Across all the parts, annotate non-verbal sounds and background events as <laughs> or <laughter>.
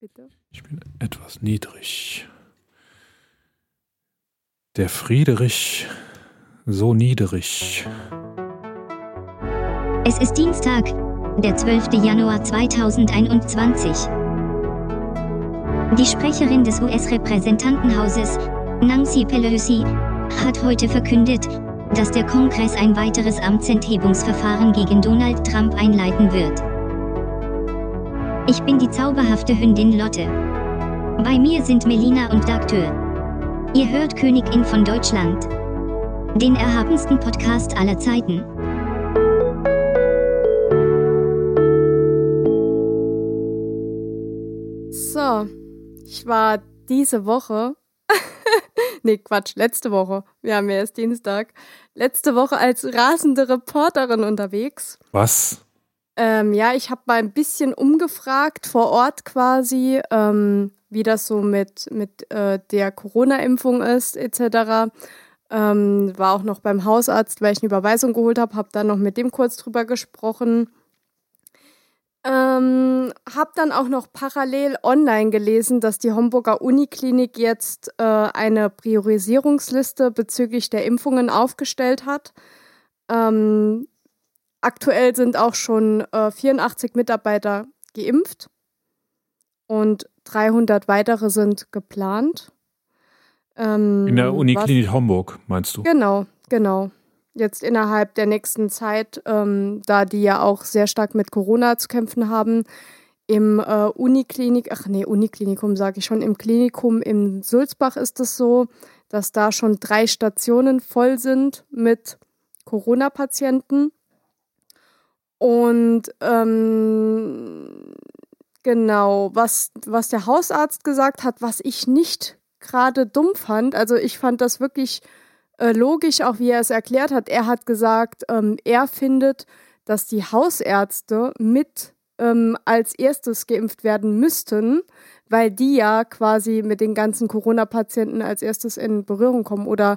Bitte? Ich bin etwas niedrig. Der Friederich so niedrig. Es ist Dienstag, der 12. Januar 2021. Die Sprecherin des US-Repräsentantenhauses, Nancy Pelosi, hat heute verkündet, dass der Kongress ein weiteres Amtsenthebungsverfahren gegen Donald Trump einleiten wird. Ich bin die zauberhafte Hündin Lotte. Bei mir sind Melina und Dagtür. Ihr hört Königin von Deutschland. Den erhabensten Podcast aller Zeiten. So, ich war diese Woche, <laughs> nee Quatsch, letzte Woche, wir haben ja erst Dienstag, letzte Woche als rasende Reporterin unterwegs. Was? Ähm, ja, ich habe mal ein bisschen umgefragt vor Ort quasi, ähm, wie das so mit, mit äh, der Corona-Impfung ist, etc. Ähm, war auch noch beim Hausarzt, weil ich eine Überweisung geholt habe, habe dann noch mit dem kurz drüber gesprochen. Ähm, hab dann auch noch parallel online gelesen, dass die Homburger Uniklinik jetzt äh, eine Priorisierungsliste bezüglich der Impfungen aufgestellt hat. Ähm, aktuell sind auch schon äh, 84 Mitarbeiter geimpft und 300 weitere sind geplant. Ähm, In der Uniklinik was, Homburg, meinst du? Genau, genau jetzt innerhalb der nächsten Zeit, ähm, da die ja auch sehr stark mit Corona zu kämpfen haben, im äh, Uniklinik, ach nee, Uniklinikum sage ich schon, im Klinikum in Sulzbach ist es so, dass da schon drei Stationen voll sind mit Corona-Patienten. Und ähm, genau, was, was der Hausarzt gesagt hat, was ich nicht gerade dumm fand, also ich fand das wirklich äh, logisch, auch wie er es erklärt hat. Er hat gesagt, ähm, er findet, dass die Hausärzte mit ähm, als erstes geimpft werden müssten, weil die ja quasi mit den ganzen Corona-Patienten als erstes in Berührung kommen oder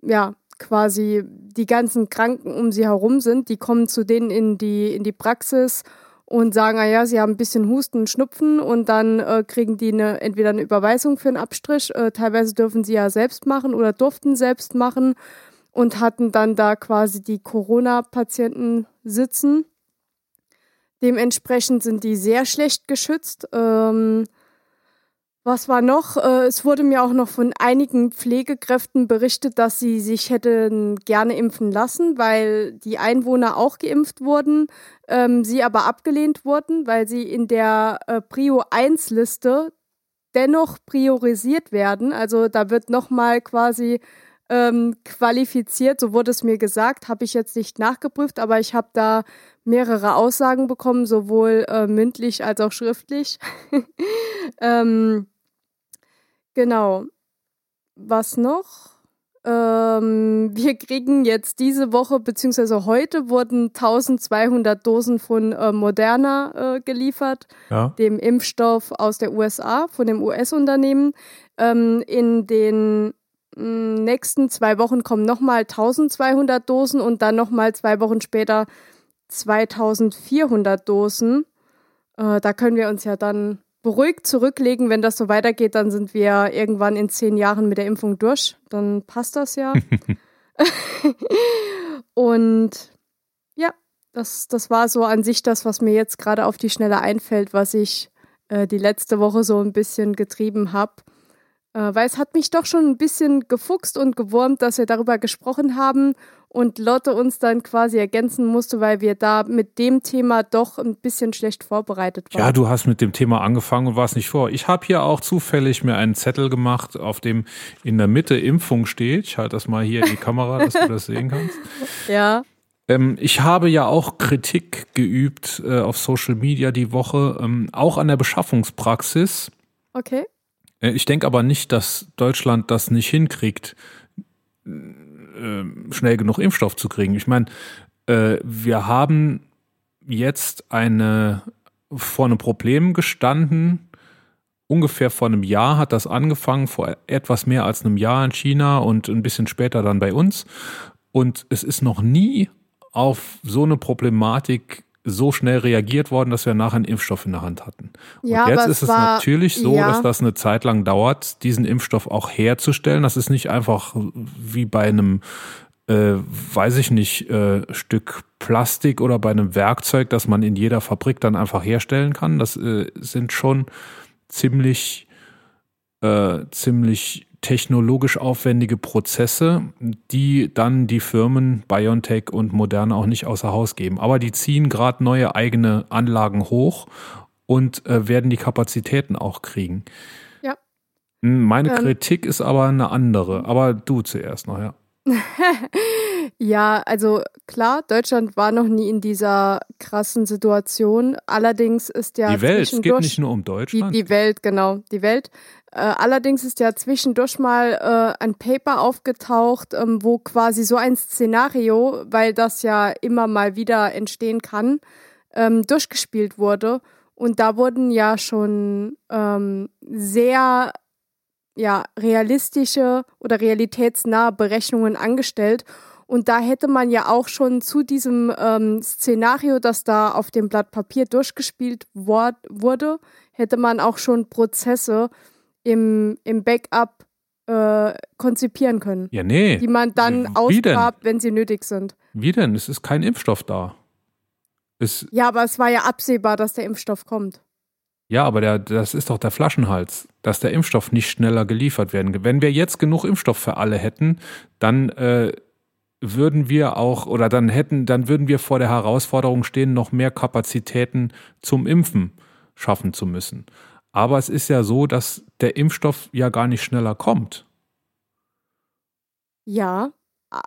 ja, quasi die ganzen Kranken um sie herum sind, die kommen zu denen in die, in die Praxis und sagen, ah ja, sie haben ein bisschen Husten, Schnupfen und dann äh, kriegen die eine, entweder eine Überweisung für einen Abstrich, äh, teilweise dürfen sie ja selbst machen oder durften selbst machen und hatten dann da quasi die Corona-Patienten sitzen. Dementsprechend sind die sehr schlecht geschützt. Ähm, was war noch? Äh, es wurde mir auch noch von einigen Pflegekräften berichtet, dass sie sich hätten gerne impfen lassen, weil die Einwohner auch geimpft wurden, ähm, sie aber abgelehnt wurden, weil sie in der äh, Prio 1 Liste dennoch priorisiert werden. Also da wird nochmal quasi ähm, qualifiziert, so wurde es mir gesagt, habe ich jetzt nicht nachgeprüft, aber ich habe da mehrere Aussagen bekommen, sowohl äh, mündlich als auch schriftlich. <laughs> ähm, Genau. Was noch? Ähm, <laughs> wir kriegen jetzt diese Woche, beziehungsweise heute wurden 1200 Dosen von äh, Moderna äh, geliefert, ja. dem Impfstoff aus der USA, von dem US-Unternehmen. Ähm, in den mm, nächsten zwei Wochen kommen nochmal 1200 Dosen und dann nochmal zwei Wochen später 2400 Dosen. Äh, da können wir uns ja dann beruhigt zurücklegen. Wenn das so weitergeht, dann sind wir irgendwann in zehn Jahren mit der Impfung durch. Dann passt das ja. <laughs> und ja, das, das war so an sich das, was mir jetzt gerade auf die Schnelle einfällt, was ich äh, die letzte Woche so ein bisschen getrieben habe. Äh, weil es hat mich doch schon ein bisschen gefuchst und gewurmt, dass wir darüber gesprochen haben und Lotte uns dann quasi ergänzen musste, weil wir da mit dem Thema doch ein bisschen schlecht vorbereitet waren. Ja, du hast mit dem Thema angefangen und warst nicht vor. Ich habe hier auch zufällig mir einen Zettel gemacht, auf dem in der Mitte Impfung steht. Ich halte das mal hier in die Kamera, dass du das sehen kannst. <laughs> Ja. Ähm, ich habe ja auch Kritik geübt äh, auf Social Media die Woche, ähm, auch an der Beschaffungspraxis. Okay. Äh, ich denke aber nicht, dass Deutschland das nicht hinkriegt schnell genug Impfstoff zu kriegen. Ich meine, äh, wir haben jetzt eine vor einem Problem gestanden. Ungefähr vor einem Jahr hat das angefangen, vor etwas mehr als einem Jahr in China und ein bisschen später dann bei uns. Und es ist noch nie auf so eine Problematik so schnell reagiert worden, dass wir nachher einen Impfstoff in der Hand hatten. Und Ja, jetzt ist es es war- natürlich so, ja. dass das eine Zeit lang dauert, diesen Impfstoff auch herzustellen. Das ist nicht einfach wie bei einem, äh, weiß ich nicht, äh, Stück Plastik oder bei einem Werkzeug, das man in jeder Fabrik dann einfach herstellen kann. Das äh, sind schon ziemlich, äh, ziemlich technologisch aufwendige Prozesse, die dann die Firmen BioNTech und Moderna auch nicht außer Haus geben. Aber die ziehen gerade neue eigene Anlagen hoch und äh, werden die Kapazitäten auch kriegen. Ja. Hm, Meine Ähm. Kritik ist aber eine andere. Aber du zuerst noch, ja. <laughs> Ja, also klar, Deutschland war noch nie in dieser krassen Situation. Allerdings ist ja die Welt, es geht nicht nur um die, Deutschland. die Welt, genau, die Welt. Äh, allerdings ist ja zwischendurch mal äh, ein Paper aufgetaucht, ähm, wo quasi so ein Szenario, weil das ja immer mal wieder entstehen kann, ähm, durchgespielt wurde. Und da wurden ja schon ähm, sehr ja, realistische oder realitätsnahe Berechnungen angestellt. Und da hätte man ja auch schon zu diesem ähm, Szenario, das da auf dem Blatt Papier durchgespielt wor wurde, hätte man auch schon Prozesse im, im Backup äh, konzipieren können, ja, nee. die man dann ausgrabt, wenn sie nötig sind. Wie denn? Es ist kein Impfstoff da. Es, Ja, aber es war ja absehbar, dass der Impfstoff kommt. Ja, aber der, das ist doch der Flaschenhals, dass der Impfstoff nicht schneller geliefert werden. kann. Wenn wir jetzt genug Impfstoff für alle hätten, dann äh, würden wir auch oder dann hätten, dann würden wir vor der Herausforderung stehen, noch mehr Kapazitäten zum Impfen schaffen zu müssen. Aber es ist ja so, dass der Impfstoff ja gar nicht schneller kommt. Ja,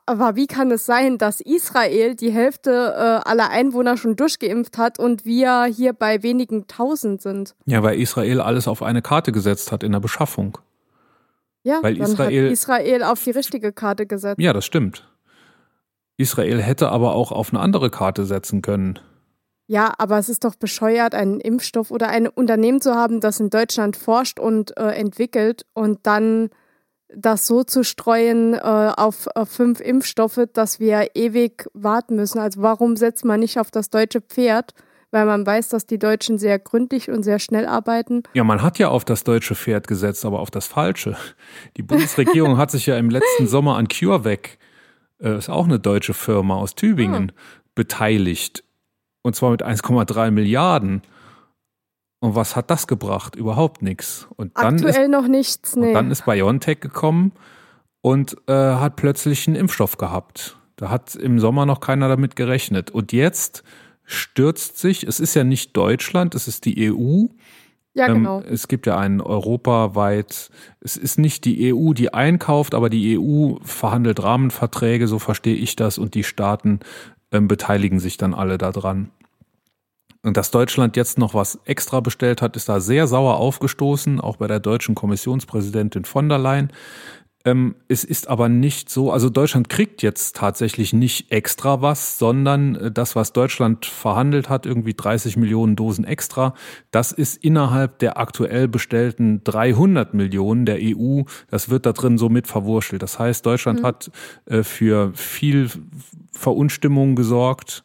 aber wie kann es sein, dass Israel die Hälfte äh, aller Einwohner schon durchgeimpft hat und wir hier bei wenigen tausend sind? Ja, weil Israel alles auf eine Karte gesetzt hat in der Beschaffung. Ja, Weil dann Israel- hat Israel auf die richtige Karte gesetzt. Ja, das stimmt. Israel hätte aber auch auf eine andere Karte setzen können. Ja, aber es ist doch bescheuert, einen Impfstoff oder ein Unternehmen zu haben, das in Deutschland forscht und äh, entwickelt und dann das so zu streuen äh, auf, auf fünf Impfstoffe, dass wir ewig warten müssen. Also warum setzt man nicht auf das deutsche Pferd? Weil man weiß, dass die Deutschen sehr gründlich und sehr schnell arbeiten. Ja, man hat ja auf das deutsche Pferd gesetzt, aber auf das falsche. Die Bundesregierung hat sich ja im letzten Sommer an CureVac, äh, ist auch eine deutsche Firma aus Tübingen, beteiligt. Und zwar mit 1,3 Milliarden. Und was hat das gebracht? Überhaupt nichts. Und dann ist Aktuell noch nichts, nee. Und dann ist BioNTech gekommen und äh, hat plötzlich einen Impfstoff gehabt. Da hat im Sommer noch keiner damit gerechnet. Und jetzt stürzt sich, es ist ja nicht Deutschland, es ist die EU. ja, genau. Ähm, es gibt ja einen europaweit, es ist nicht die EU, die einkauft, aber die EU verhandelt Rahmenverträge, so verstehe ich das, und die Staaten ähm, beteiligen sich dann alle daran. Und dass Deutschland jetzt noch was extra bestellt hat, ist da sehr sauer aufgestoßen, auch bei der deutschen Kommissionspräsidentin von der Leyen. Ähm, es ist aber nicht so, also Deutschland kriegt jetzt tatsächlich nicht extra was, sondern äh, das, was Deutschland verhandelt hat, irgendwie 30 Millionen Dosen extra, das ist innerhalb der aktuell bestellten 300 Millionen der EU, das wird da drin so mit verwurschtelt. Das heißt, Deutschland hat äh, für viel Verunstimmung gesorgt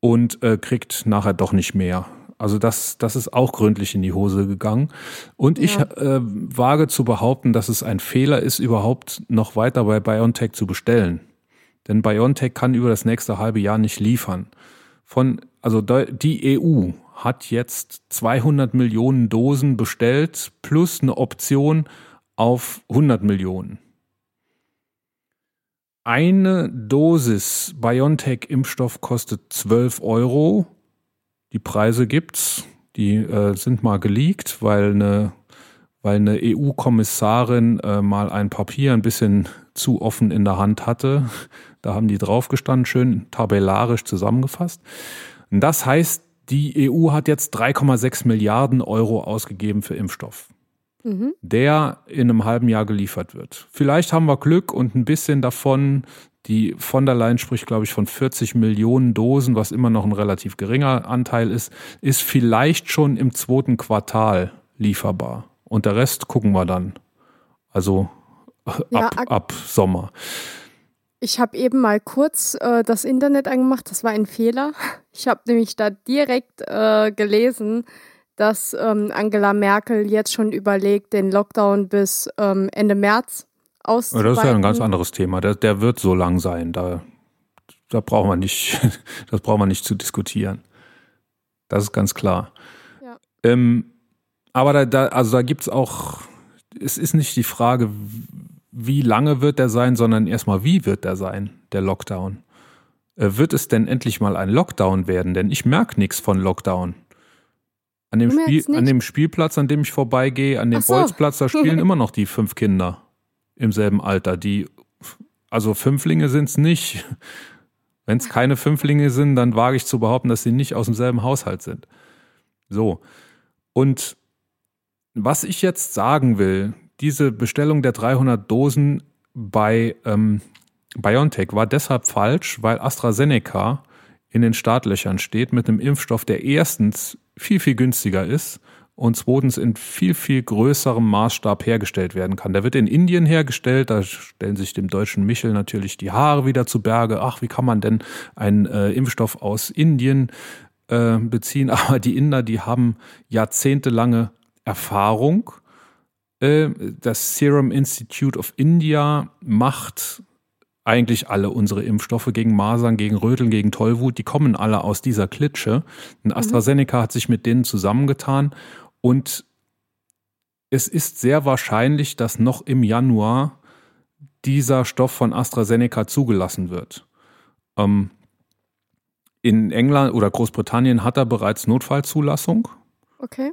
und äh, kriegt nachher doch nicht mehr. Also das, das ist auch gründlich in die Hose gegangen. Und ich Ja. äh, wage zu behaupten, dass es ein Fehler ist, überhaupt noch weiter bei BioNTech zu bestellen. Denn BioNTech kann über das nächste halbe Jahr nicht liefern. Von, also die EU hat jetzt 200 Millionen Dosen bestellt plus eine Option auf 100 Millionen. Eine Dosis BioNTech-Impfstoff kostet 12 Euro. Die Preise gibt's. Die äh, sind mal geleakt, weil eine, weil eine EU-Kommissarin äh, mal ein Papier ein bisschen zu offen in der Hand hatte. Da haben die draufgestanden, schön tabellarisch zusammengefasst. Und das heißt, die EU hat jetzt 3,6 Milliarden Euro ausgegeben für Impfstoff Mhm. der in einem halben Jahr geliefert wird. Vielleicht haben wir Glück und ein bisschen davon, die von der Leyen spricht, glaube ich, von 40 Millionen Dosen, was immer noch ein relativ geringer Anteil ist, ist vielleicht schon im zweiten Quartal lieferbar. Und der Rest gucken wir dann. Also Ja, ab, ak- ab Sommer. Ich habe eben mal kurz äh, das Internet angemacht, das war ein Fehler. <laughs> Ich habe nämlich da direkt äh, gelesen, dass ähm, Angela Merkel jetzt schon überlegt, den Lockdown bis ähm, Ende März auszuweiten. Das ist ja ein ganz anderes Thema. Der, der wird so lang sein. Da, da braucht man nicht, <laughs> das braucht man nicht zu diskutieren. Das ist ganz klar. Ja. Ähm, aber da, da, also da gibt es auch, es ist nicht die Frage, wie lange wird der sein, sondern erstmal, wie wird der sein, der Lockdown? Äh, wird es denn endlich mal ein Lockdown werden? Denn ich merke nichts von Lockdown. An dem, Spiel, an dem Spielplatz, an dem ich vorbeigehe, an dem so. Bolzplatz, da spielen <laughs> immer noch die fünf Kinder im selben Alter. Die, also Fünflinge sind es nicht. Wenn es keine Fünflinge sind, dann wage ich zu behaupten, dass sie nicht aus demselben Haushalt sind. So. Und was ich jetzt sagen will, diese Bestellung der 300 Dosen bei ähm, BioNTech war deshalb falsch, weil AstraZeneca in den Startlöchern steht mit einem Impfstoff, der erstens viel, viel günstiger ist und zweitens in viel, viel größerem Maßstab hergestellt werden kann. Der wird in Indien hergestellt, da stellen sich dem deutschen Michel natürlich die Haare wieder zu Berge. Ach, wie kann man denn einen äh, Impfstoff aus Indien äh, beziehen? <laughs> Aber die Inder, die haben jahrzehntelange Erfahrung. Äh, das Serum Institute of India macht eigentlich alle unsere Impfstoffe gegen Masern, gegen Röteln, gegen Tollwut, die kommen alle aus dieser Klitsche. Und mhm. AstraZeneca hat sich mit denen zusammengetan und es ist sehr wahrscheinlich, dass noch im Januar dieser Stoff von AstraZeneca zugelassen wird. Ähm, in England oder Großbritannien hat er bereits Notfallzulassung. Okay.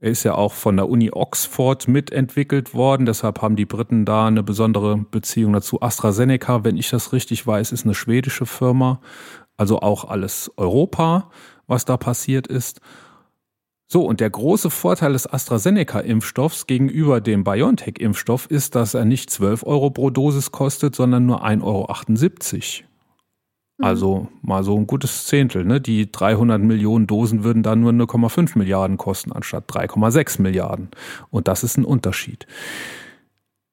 Er ist ja auch von der Uni Oxford mitentwickelt worden, deshalb haben die Briten da eine besondere Beziehung dazu. AstraZeneca, wenn ich das richtig weiß, ist eine schwedische Firma, also auch alles Europa, was da passiert ist. So, und der große Vorteil des AstraZeneca-Impfstoffs gegenüber dem BioNTech-Impfstoff ist, dass er nicht 12 Euro pro Dosis kostet, sondern nur 1,78 Euro. Mhm. Also mal so ein gutes Zehntel. Ne? Die 300 Millionen Dosen würden dann nur 0,5 Milliarden kosten, anstatt 3,6 Milliarden. Und das ist ein Unterschied.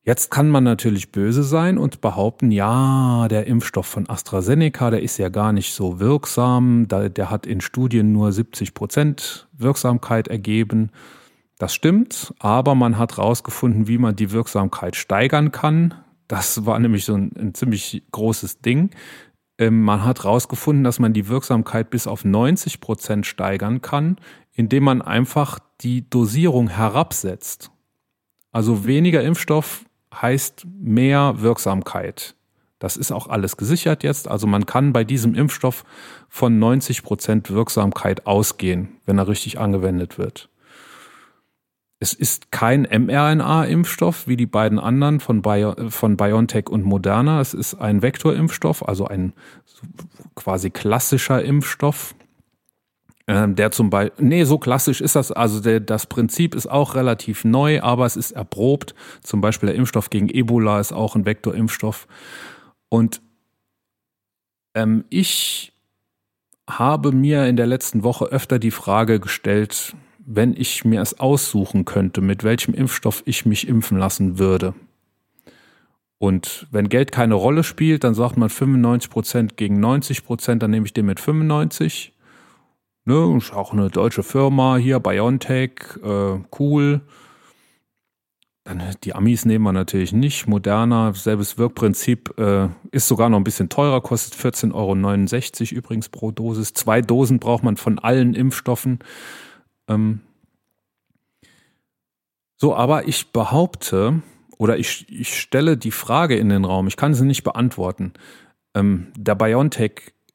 Jetzt kann man natürlich böse sein und behaupten, ja, der Impfstoff von AstraZeneca, der ist ja gar nicht so wirksam, der hat in Studien nur 70 Prozent Wirksamkeit ergeben. Das stimmt, aber man hat herausgefunden, wie man die Wirksamkeit steigern kann. Das war nämlich so ein, ein ziemlich großes Ding. Ähm, man hat herausgefunden, dass man die Wirksamkeit bis auf 90 Prozent steigern kann, indem man einfach die Dosierung herabsetzt. Also weniger Impfstoff heißt mehr Wirksamkeit. Das ist auch alles gesichert jetzt. Also man kann bei diesem Impfstoff von 90 Prozent Wirksamkeit ausgehen, wenn er richtig angewendet wird. Es ist kein mRNA-Impfstoff wie die beiden anderen von, Bio, von BioNTech und Moderna. Es ist ein Vektorimpfstoff, also ein quasi klassischer Impfstoff, ähm, der zum Beispiel, nee, so klassisch ist das, also der, das Prinzip ist auch relativ neu, aber es ist erprobt. Zum Beispiel der Impfstoff gegen Ebola ist auch ein Vektorimpfstoff. Und ähm, ich habe mir in der letzten Woche öfter die Frage gestellt, wenn ich mir es aussuchen könnte, mit welchem Impfstoff ich mich impfen lassen würde. Und wenn Geld keine Rolle spielt, dann sagt man 95 Prozent gegen 90 Prozent, dann nehme ich den mit 95. Ne, ist auch eine deutsche Firma hier, BioNTech, äh, cool. Dann die Amis nehmen wir natürlich nicht. Moderna, selbes Wirkprinzip, äh, ist sogar noch ein bisschen teurer, kostet 14,69 Euro übrigens pro Dosis. Zwei Dosen braucht man von allen Impfstoffen. Ähm so, aber ich behaupte oder ich, ich stelle die Frage in den Raum, ich kann sie nicht beantworten. Ähm, der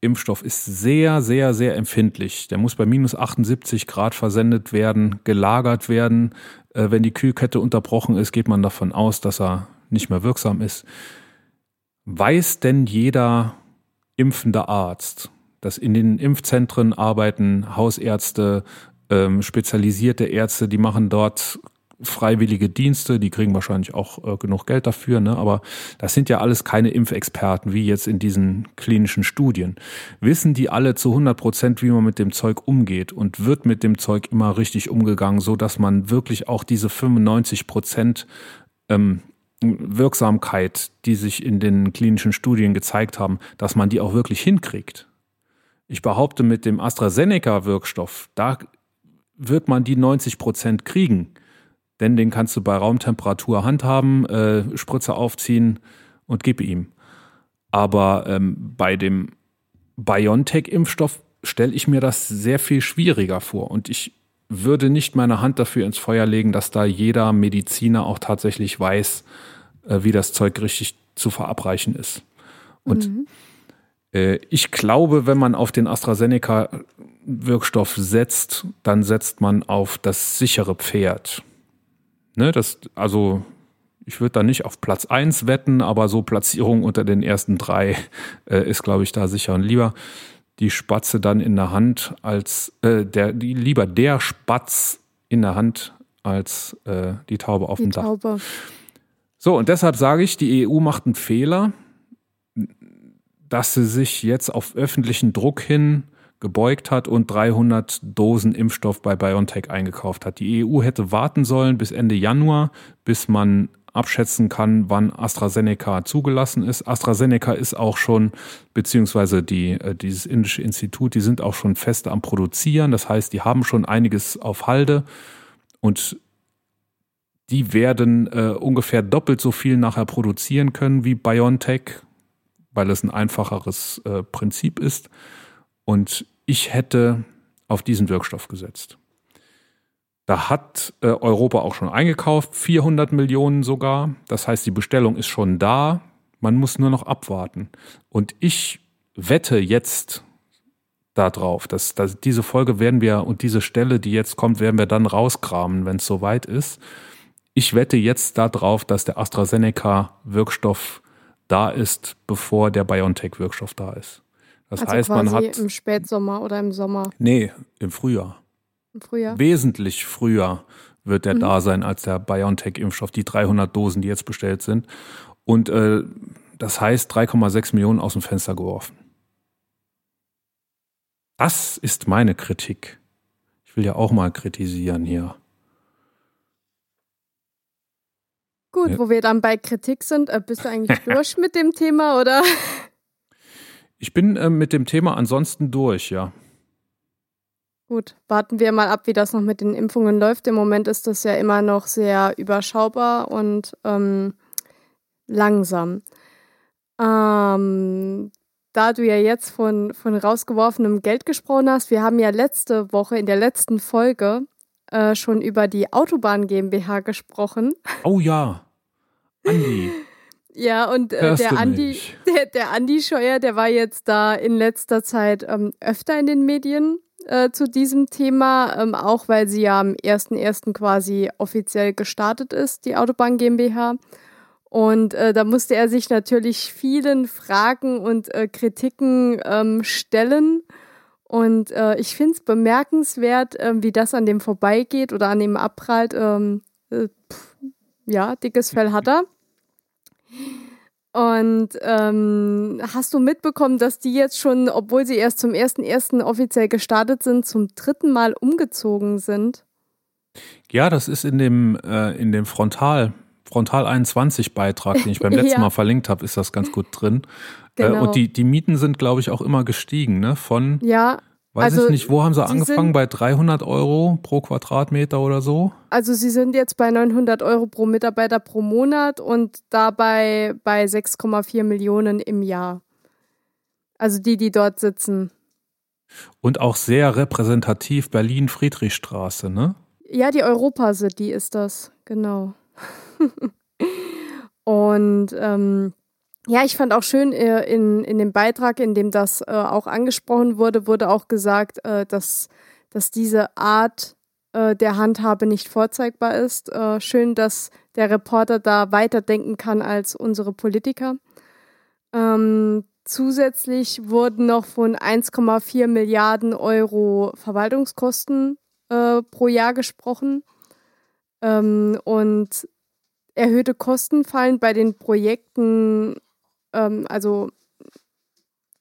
BioNTech-Impfstoff ist sehr, sehr, sehr empfindlich. Der muss bei minus 78 Grad versendet werden, gelagert werden. Äh, wenn die Kühlkette unterbrochen ist, geht man davon aus, dass er nicht mehr wirksam ist. Weiß denn jeder impfende Arzt, dass in den Impfzentren arbeiten Hausärzte, ähm, spezialisierte Ärzte, die machen dort freiwillige Dienste, die kriegen wahrscheinlich auch äh, genug Geld dafür, ne? aber das sind ja alles keine Impfexperten, wie jetzt in diesen klinischen Studien. Wissen die alle zu 100 Prozent, wie man mit dem Zeug umgeht und wird mit dem Zeug immer richtig umgegangen, so dass man wirklich auch diese 95 Prozent ähm, Wirksamkeit, die sich in den klinischen Studien gezeigt haben, dass man die auch wirklich hinkriegt. Ich behaupte, mit dem AstraZeneca-Wirkstoff, da wird man die 90 Prozent kriegen. Denn den kannst du bei Raumtemperatur handhaben, äh, Spritze aufziehen und gib ihm. Aber ähm, bei dem BioNTech-Impfstoff stelle ich mir das sehr viel schwieriger vor. Und ich würde nicht meine Hand dafür ins Feuer legen, dass da jeder Mediziner auch tatsächlich weiß, äh, wie das Zeug richtig zu verabreichen ist. Und mhm. äh, ich glaube, wenn man auf den AstraZeneca-Wirkstoff setzt, dann setzt man auf das sichere Pferd. Ne, das, also ich würde da nicht auf Platz 1 wetten, aber so Platzierung unter den ersten drei äh, ist, glaube ich, da sicher. Und lieber die Spatze dann in der Hand als äh, der, die, lieber der Spatz in der Hand als äh, die Taube auf die dem Dach. Taube. So, und deshalb sage ich, die EU macht einen Fehler, dass sie sich jetzt auf öffentlichen Druck hin gebeugt hat und 300 Dosen Impfstoff bei BioNTech eingekauft hat. Die EU hätte warten sollen bis Ende Januar, bis man abschätzen kann, wann AstraZeneca zugelassen ist. AstraZeneca ist auch schon, beziehungsweise die, äh, dieses indische Institut, die sind auch schon fest am Produzieren. Das heißt, die haben schon einiges auf Halde und die werden äh, ungefähr doppelt so viel nachher produzieren können wie BioNTech, weil es ein einfacheres äh, Prinzip ist. Und ich hätte auf diesen Wirkstoff gesetzt. Da hat äh, Europa auch schon eingekauft, 400 Millionen sogar. Das heißt, die Bestellung ist schon da. Man muss nur noch abwarten. Und ich wette jetzt darauf, dass, dass diese Folge werden wir und diese Stelle, die jetzt kommt, werden wir rauskramen, wenn es soweit ist. Ich wette jetzt darauf, dass der AstraZeneca-Wirkstoff da ist, bevor der BioNTech-Wirkstoff da ist. Das also heißt, man hat. Im Spätsommer oder im Sommer? Nee, im Frühjahr. Im Frühjahr. Wesentlich früher wird der mhm. da sein als der BioNTech-Impfstoff, die 300 Dosen, die jetzt bestellt sind. Und äh, das heißt 3,6 Millionen aus dem Fenster geworfen. Das ist meine Kritik. Ich will ja auch mal kritisieren hier. Gut, ja. wo wir dann bei Kritik sind, äh, bist du eigentlich <laughs> durch mit dem Thema oder? Ich bin äh, mit dem Thema ansonsten durch, ja. Gut, warten wir mal ab, wie das noch mit den Impfungen läuft. Im Moment ist das ja immer noch sehr überschaubar und ähm, langsam. Ähm, da du ja jetzt von, von rausgeworfenem Geld gesprochen hast, wir haben ja letzte Woche in der letzten Folge äh, schon über die Autobahn GmbH gesprochen. Oh ja, Andi. Ja, und äh, der, Andi, <laughs> der, der Andi Scheuer, der war jetzt da in letzter Zeit ähm, öfter in den Medien äh, zu diesem Thema, ähm, auch weil sie ja am 1.1. quasi offiziell gestartet ist, die Autobahn GmbH. Und äh, da musste er sich natürlich vielen Fragen und äh, Kritiken ähm, stellen. Und äh, ich finde es bemerkenswert, äh, wie das an dem vorbeigeht oder an dem abprallt. Ähm, äh, pff, ja, dickes Fell hat er. Und ähm, hast du mitbekommen, dass die jetzt schon, obwohl sie erst zum 1.1. offiziell gestartet sind, zum dritten Mal umgezogen sind? Ja, das ist in dem, äh, in dem Frontal, Frontal 21 Beitrag, den ich beim <laughs> letzten ja. Mal verlinkt habe, ist das ganz gut drin. Genau. Äh, und die, die Mieten sind, glaube ich, auch immer gestiegen, ne? Von ja, Weiß also, ich nicht, wo haben sie angefangen? Bei 300 Euro pro Quadratmeter oder so? Also sie sind jetzt bei 900 Euro pro Mitarbeiter pro Monat und dabei bei 6,4 Millionen im Jahr. Also die, die dort sitzen. Und auch sehr repräsentativ Berlin-Friedrichstraße, ne? Ja, die Europa City ist das, genau. <laughs> und ähm, ja, ich fand auch schön äh, in, in dem Beitrag, in dem das äh, auch angesprochen wurde, wurde auch gesagt, äh, dass, dass diese Art äh, der Handhabe nicht vorzeigbar ist. Äh, schön, dass der Reporter da weiterdenken kann als unsere Politiker. Ähm, zusätzlich wurden noch von 1,4 Milliarden Euro Verwaltungskosten äh, pro Jahr gesprochen. Ähm, und erhöhte Kosten fallen bei den Projekten ähm, also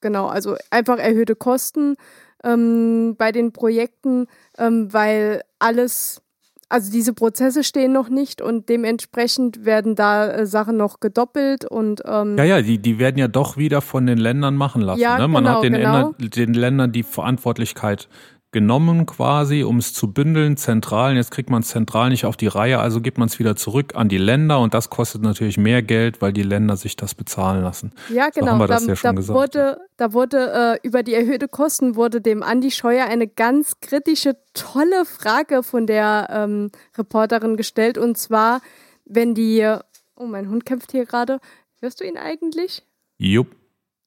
genau, also einfach erhöhte Kosten ähm, bei den Projekten, ähm, weil alles also diese Prozesse stehen noch nicht und dementsprechend werden da äh, Sachen noch gedoppelt und ähm, ja, ja, die, die werden ja doch wieder von den Ländern machen lassen. Ja, ne? Man genau, hat den, genau. Den Ländern die Verantwortlichkeit genommen quasi, um es zu bündeln, zentral. Jetzt kriegt man es zentral nicht auf die Reihe, also gibt man es wieder zurück an die Länder und das kostet natürlich mehr Geld, weil die Länder sich das bezahlen lassen. Ja, So genau. haben wir das da, ja schon da gesagt, wurde, da wurde äh, über die erhöhte Kosten wurde dem Andi Scheuer eine ganz kritische, tolle Frage von der ähm, Reporterin gestellt. Und zwar, wenn die, oh, mein Hund kämpft hier gerade. Hörst du ihn eigentlich? Jupp.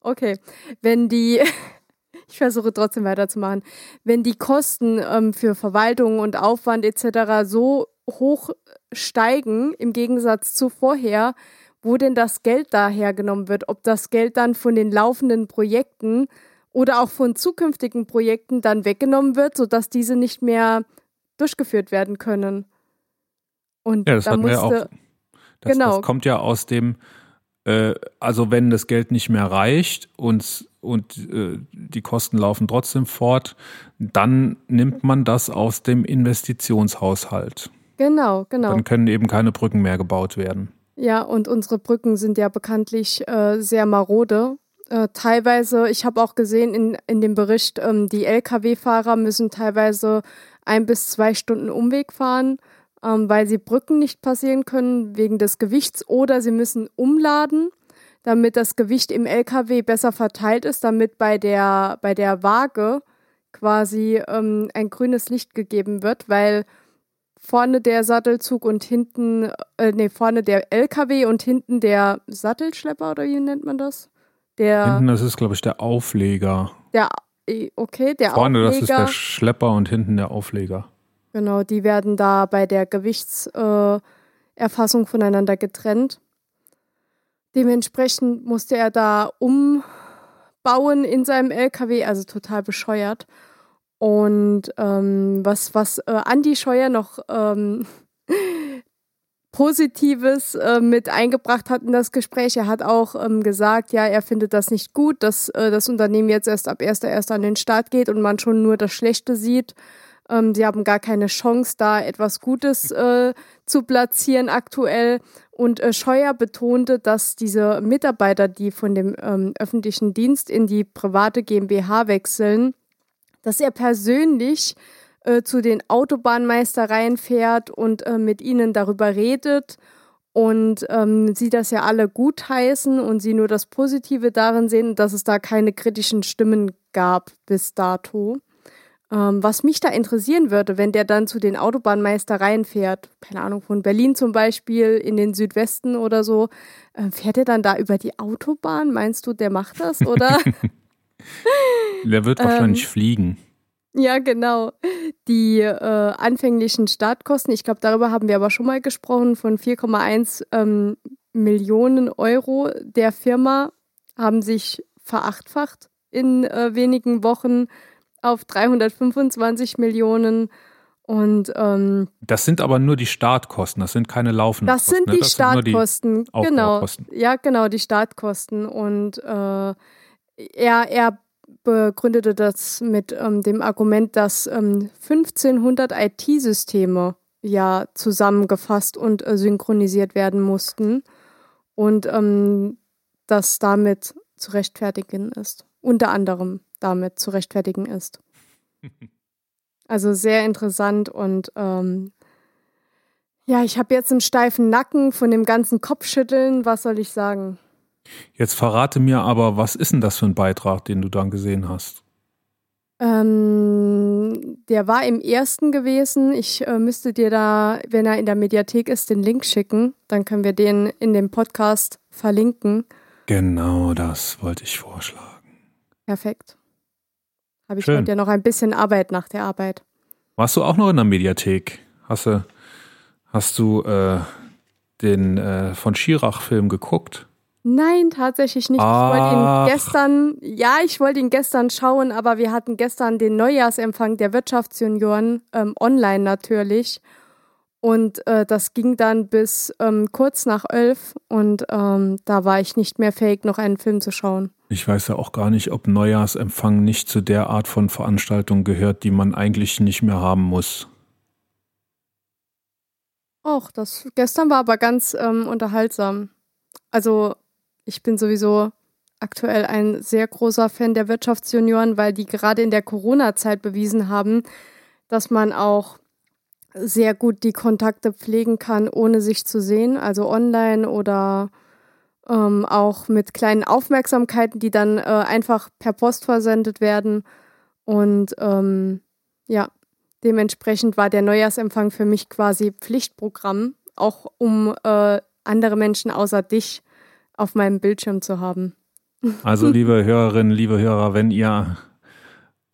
Okay. Wenn die, <laughs> ich versuche trotzdem weiterzumachen, wenn die Kosten ähm, für Verwaltung und Aufwand etc. so hoch steigen im Gegensatz zu vorher, wo denn das Geld da hergenommen wird, ob das Geld dann von den laufenden Projekten oder auch von zukünftigen Projekten dann weggenommen wird, sodass diese nicht mehr durchgeführt werden können. Und Ja, das da ja musste, auch. Das, Genau. das kommt ja aus dem, äh, also wenn das Geld nicht mehr reicht und, und äh, die Kosten laufen trotzdem fort, dann nimmt man das aus dem Investitionshaushalt. genau, genau. Dann können eben keine Brücken mehr gebaut werden. Ja, und unsere Brücken sind ja bekanntlich äh, sehr marode. Äh, teilweise, ich habe auch gesehen in, in dem Bericht, ähm, die Lkw-Fahrer müssen teilweise ein bis zwei Stunden Umweg fahren, ähm, weil sie Brücken nicht passieren können wegen des Gewichts oder sie müssen umladen, damit das Gewicht im Lkw besser verteilt ist, damit bei der, bei der Waage quasi ähm, ein grünes Licht gegeben wird, weil vorne der Sattelzug und hinten, äh, nee, vorne der LKW und hinten der Sattelschlepper oder wie nennt man das? Der, Hinten, das ist, glaube ich, der Aufleger. der, äh, okay, der Vorne, das ist Aufleger. der Schlepper und hinten der Aufleger. Genau, die werden da bei der Gewichtserfassung äh, voneinander getrennt. Dementsprechend musste er da umbauen in seinem LKW, also total bescheuert. Und ähm, was, was äh, Andi Scheuer noch ähm, <laughs> Positives äh, mit eingebracht hat in das Gespräch. Er hat auch ähm, gesagt, ja, er findet das nicht gut, dass äh, das Unternehmen jetzt erst ab 1.1. an den Start geht und man schon nur das Schlechte sieht. Ähm, sie haben gar keine Chance, da etwas Gutes äh, zu platzieren aktuell. Und äh, Scheuer betonte, dass diese Mitarbeiter, die von dem ähm, öffentlichen Dienst in die private GmbH wechseln, dass er persönlich äh, zu den Autobahnmeistereien fährt und äh, mit ihnen darüber redet und ähm, sie das ja alle gutheißen und sie nur das Positive darin sehen, dass es da keine kritischen Stimmen gab bis dato. Ähm, was mich da interessieren würde, wenn der dann zu den Autobahnmeistereien fährt, keine Ahnung, von Berlin zum Beispiel in den Südwesten oder so, äh, fährt er dann da über die Autobahn? Meinst du, der macht das oder? <laughs> Der wird wahrscheinlich fliegen. Ja, genau. Die äh, anfänglichen Startkosten, ich glaube, darüber haben wir aber schon mal gesprochen, von 4,1 ähm, Millionen Euro der Firma haben sich verachtfacht in äh, wenigen Wochen auf 325 Millionen. Und ähm, Das sind aber nur die Startkosten, das sind keine laufenden das Kosten. sind ne? die Das sind nur Startkosten. genau. Ja, genau, die Startkosten. Und äh, er, er begründete das mit ähm, dem Argument, dass ähm, 1500 IT-Systeme ja zusammengefasst und äh, synchronisiert werden mussten und ähm, das damit zu rechtfertigen ist. Unter anderem damit zu rechtfertigen ist. <laughs> Also sehr interessant und ähm, ja, ich habe jetzt einen steifen Nacken von dem ganzen Kopfschütteln. Was soll ich sagen? Jetzt verrate mir aber, was ist denn das für ein Beitrag, den du dann gesehen hast? Ähm, der war im ersten gewesen. Ich äh, müsste dir da, wenn er in der Mediathek ist, den Link schicken. Dann können wir den in dem Podcast verlinken. Genau das wollte ich vorschlagen. Perfekt. Habe ich Schön. heute ja noch ein bisschen Arbeit nach der Arbeit. Warst du auch noch in der Mediathek? Hast du, hast du äh, den äh, von Schirach-Film geguckt? Nein, tatsächlich nicht. Ich wollte Ach. ihn gestern, ja, ich wollte ihn gestern schauen, aber wir hatten gestern den Neujahrsempfang der Wirtschaftsjunioren, ähm, online natürlich. Und äh, das ging dann bis ähm, kurz nach elf und ähm, da war ich nicht mehr fähig, noch einen Film zu schauen. Ich weiß ja auch gar nicht, ob Neujahrsempfang nicht zu der Art von Veranstaltung gehört, die man eigentlich nicht mehr haben muss. Och, das gestern war aber ganz ähm, unterhaltsam. Also ich bin sowieso aktuell ein sehr großer Fan der Wirtschaftsjunioren, weil die gerade in der Corona-Zeit bewiesen haben, dass man auch sehr gut die Kontakte pflegen kann, ohne sich zu sehen, also online oder ähm, auch mit kleinen Aufmerksamkeiten, die dann äh, einfach per Post versendet werden. Und ähm, ja, dementsprechend war der Neujahrsempfang für mich quasi Pflichtprogramm, auch um äh, andere Menschen außer dich auf meinem Bildschirm zu haben. Also <laughs> liebe Hörerinnen, liebe Hörer, wenn ihr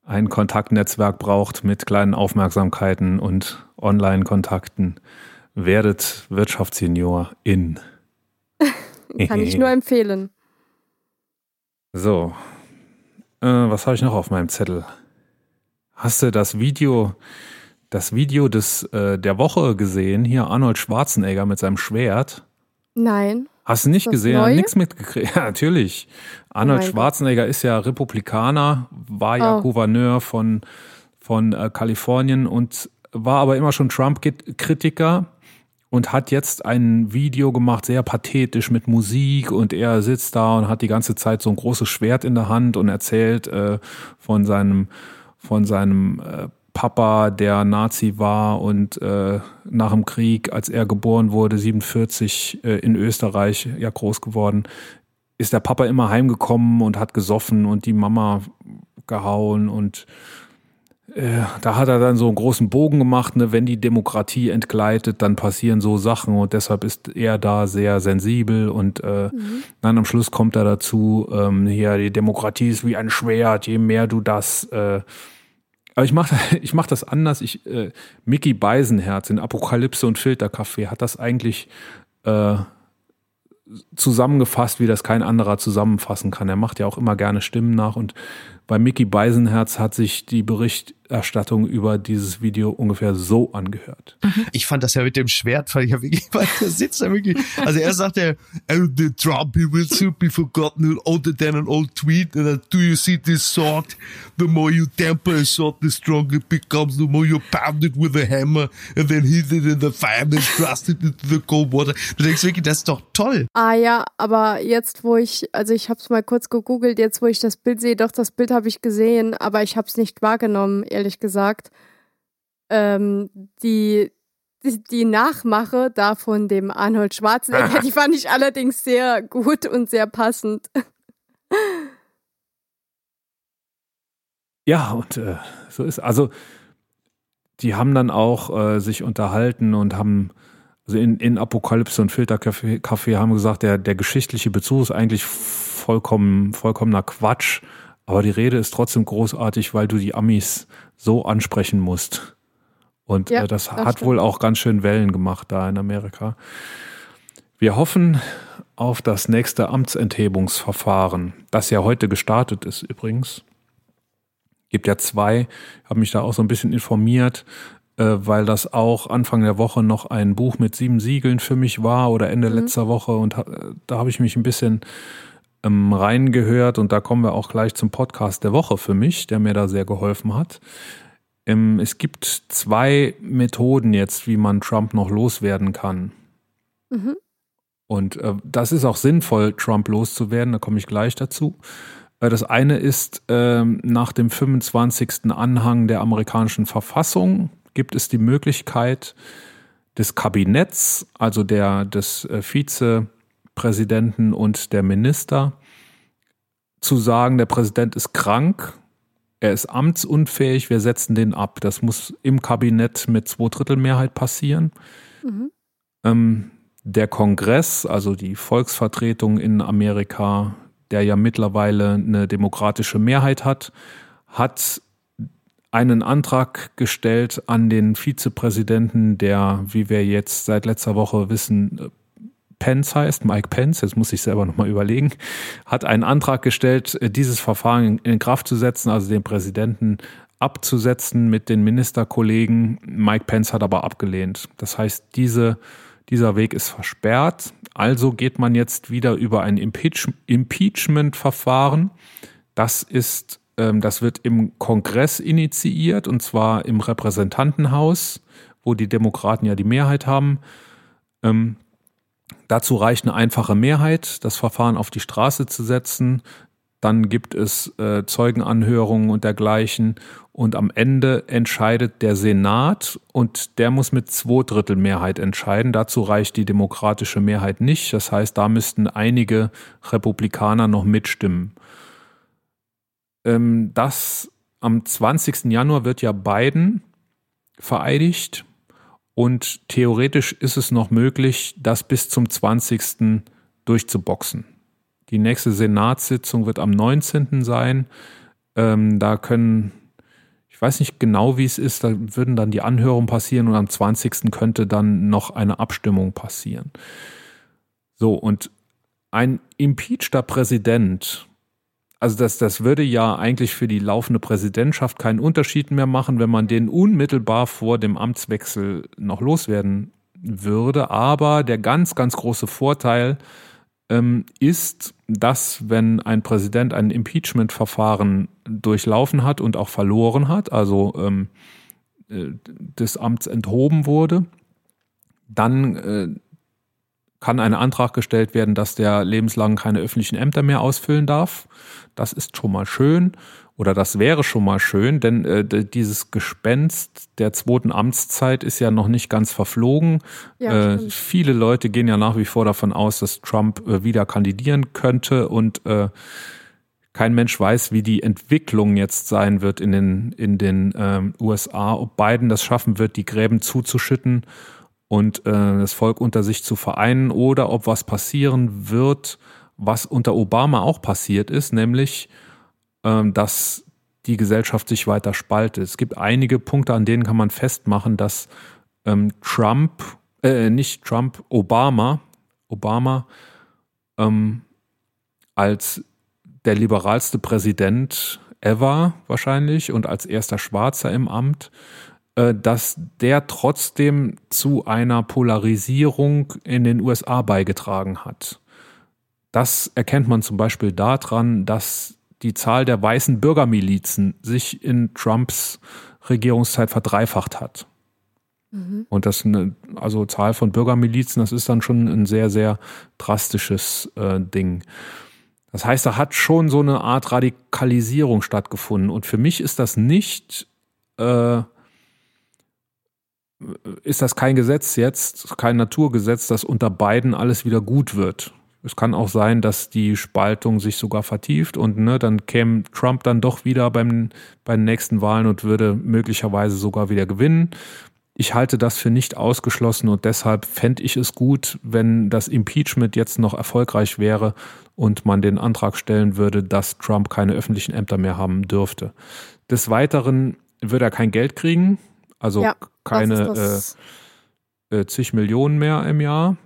ein Kontaktnetzwerk braucht mit kleinen Aufmerksamkeiten und Online-Kontakten, werdet Wirtschaftssenior in. <laughs> Kann ich nur empfehlen. So, äh, was habe ich noch auf meinem Zettel? Hast du das Video, das Video des äh, der Woche gesehen? Hier Arnold Schwarzenegger mit seinem Schwert. Nein. Hast du nicht gesehen? Nichts mitgekriegt. <laughs> Ja, natürlich. Arnold mein Schwarzenegger ist ja Republikaner, war ja Oh. Gouverneur von, von äh, Kalifornien und war aber immer schon Trump-Kritiker und hat jetzt ein Video gemacht, sehr pathetisch mit Musik und er sitzt da und hat die ganze Zeit so ein großes Schwert in der Hand und erzählt äh, von seinem, von seinem äh, Papa, der Nazi war und äh, nach dem Krieg, als er geboren wurde, 47 äh, in Österreich ja groß geworden, ist der Papa immer heimgekommen und hat gesoffen und die Mama gehauen und da hat er dann so einen großen Bogen gemacht, ne, wenn die Demokratie entgleitet, dann passieren so Sachen und deshalb ist er da sehr sensibel und äh, dann am Schluss kommt er dazu, ähm, hier, die Demokratie ist wie ein Schwert, je mehr du das äh, aber ich mache <laughs> ich mach das anders. Ich, äh, Mickey Beisenherz in Apokalypse und Filterkaffee hat das eigentlich äh, zusammengefasst, wie das kein anderer zusammenfassen kann. Er macht ja auch immer gerne Stimmen nach und bei Mickey Beisenherz hat sich die Berichterstattung über dieses Video ungefähr so angehört. Ich fand das ja mit dem Schwert, fand ich ja wirklich, <laughs> weil der sitzt da wirklich. Also er sagt ja, oh, the Trump, he will soon be forgotten older than an old tweet. And then, do you see this sword? The more you temper a sword, the stronger it becomes. The more you pound it with a hammer and then hit it in the fire and then thrust it into the cold water. Du denkst wirklich, das ist doch toll. Ah ja, aber jetzt, wo ich, also ich habe es mal kurz gegoogelt, jetzt, wo ich das Bild sehe, doch, das Bild habe ich gesehen, aber ich habe es nicht wahrgenommen, ehrlich gesagt. Ähm, die, die, die Nachmache da von dem Arnold Schwarzenegger, <laughs> die fand ich allerdings sehr gut und sehr passend. Ja, und äh, so ist also die haben dann auch äh, sich unterhalten und haben also in, in Apokalypse und Filterkaffee Kaffee haben gesagt, der, der geschichtliche Bezug ist eigentlich vollkommen, vollkommener Quatsch, aber die Rede ist trotzdem großartig, weil du die Amis so ansprechen musst. Und Ja, äh, das, das hat stimmt. wohl auch ganz schön Wellen gemacht da in Amerika. Wir hoffen auf das nächste Amtsenthebungsverfahren, das ja heute gestartet ist übrigens gibt ja zwei, habe mich da auch so ein bisschen informiert, äh, weil das auch Anfang der Woche noch ein Buch mit sieben Siegeln für mich war oder Ende letzter Woche und ha- da habe ich mich ein bisschen ähm, reingehört und da kommen wir auch gleich zum Podcast der Woche für mich, der mir da sehr geholfen hat. Ähm, es gibt zwei Methoden jetzt, wie man Trump noch loswerden kann. Mhm. Und äh, das ist auch sinnvoll, Trump loszuwerden, da komme ich gleich dazu. Äh, Das eine ist, ähm, nach dem 25. Anhang der amerikanischen Verfassung gibt es die Möglichkeit des Kabinetts, also der, des äh, Vizepräsidenten und der Minister, zu sagen, der Präsident ist krank, er ist amtsunfähig, wir setzen den ab. Das muss im Kabinett mit Zweidrittelmehrheit passieren. Mhm. Ähm, der Kongress, also die Volksvertretung in Amerika, der ja mittlerweile eine demokratische Mehrheit hat, hat einen Antrag gestellt an den Vizepräsidenten, der, wie wir jetzt seit letzter Woche wissen, Pence heißt, Mike Pence, jetzt muss ich selber nochmal überlegen, hat einen Antrag gestellt, äh, dieses Verfahren in- Kraft zu setzen, also den Präsidenten abzusetzen mit den Ministerkollegen. Mike Pence hat aber abgelehnt. Das heißt, diese, dieser Weg ist versperrt. Also geht man jetzt wieder über ein Impeach Impeachment-Verfahren. Das ist, ähm, das wird im Kongress initiiert und zwar im Repräsentantenhaus wo die Demokraten ja die Mehrheit haben. Ähm, dazu reicht eine einfache Mehrheit, das Verfahren auf die Straße zu setzen. Dann gibt es äh, Zeugenanhörungen und dergleichen. Und am Ende entscheidet der Senat und der muss mit Zweidrittelmehrheit entscheiden. Dazu reicht die demokratische Mehrheit nicht. Das heißt, da müssten einige Republikaner noch mitstimmen. Ähm, das am 20. Januar wird ja Biden vereidigt und theoretisch ist es noch möglich, das bis zum 20. durchzuboxen. Die nächste Senatssitzung wird am 19. sein. Ähm, da können, ich weiß nicht genau, wie es ist, da würden dann die Anhörungen passieren und am 20. könnte dann noch eine Abstimmung passieren. So, und ein impeachter Präsident, also das, das würde ja eigentlich für die laufende Präsidentschaft keinen Unterschied mehr machen, wenn man den unmittelbar vor dem Amtswechsel noch loswerden würde. Aber der ganz, ganz große Vorteil ähm, ist, dass wenn ein Präsident ein Impeachment-Verfahren durchlaufen hat und auch verloren hat, also ähm, äh, des Amts enthoben wurde, dann äh, kann ein Antrag gestellt werden, dass der lebenslang keine öffentlichen Ämter mehr ausfüllen darf. Das ist schon mal schön oder das wäre schon mal schön, denn äh, dieses Gespenst der zweiten Amtszeit ist ja noch nicht ganz verflogen. Ja, äh, viele Leute gehen ja nach wie vor davon aus, dass Trump äh, wieder kandidieren könnte und äh, kein Mensch weiß, wie die Entwicklung jetzt sein wird in den, in den ähm, USA, ob Biden das schaffen wird, die Gräben zuzuschütten und äh, das Volk unter sich zu vereinen oder ob was passieren wird, was unter Obama auch passiert ist, nämlich ähm, dass die Gesellschaft sich weiter spaltet. Es gibt einige Punkte, an denen kann man festmachen, dass ähm, Trump, äh, nicht Trump, Obama, Obama ähm, als der liberalste Präsident ever wahrscheinlich und als erster Schwarzer im Amt dass der trotzdem zu einer Polarisierung in den USA beigetragen hat. Das erkennt man zum Beispiel daran, dass die Zahl der weißen Bürgermilizen sich in Trumps Regierungszeit verdreifacht hat. Mhm. Und das eine, also Zahl von Bürgermilizen, das ist dann schon ein sehr, sehr drastisches äh, Ding. Das heißt, da hat schon so eine Art Radikalisierung stattgefunden. Und für mich ist das nicht äh, ist das kein Gesetz jetzt, kein Naturgesetz, dass unter beiden alles wieder gut wird. Es kann auch sein, dass die Spaltung sich sogar vertieft und ne, dann käme Trump dann doch wieder beim, bei den nächsten Wahlen und würde möglicherweise sogar wieder gewinnen. Ich halte das für nicht ausgeschlossen und deshalb fände ich es gut, wenn das Impeachment jetzt noch erfolgreich wäre und man den Antrag stellen würde, dass Trump keine öffentlichen Ämter mehr haben dürfte. Des Weiteren würde er kein Geld kriegen, also ja, keine äh, äh, zig Millionen mehr im Jahr.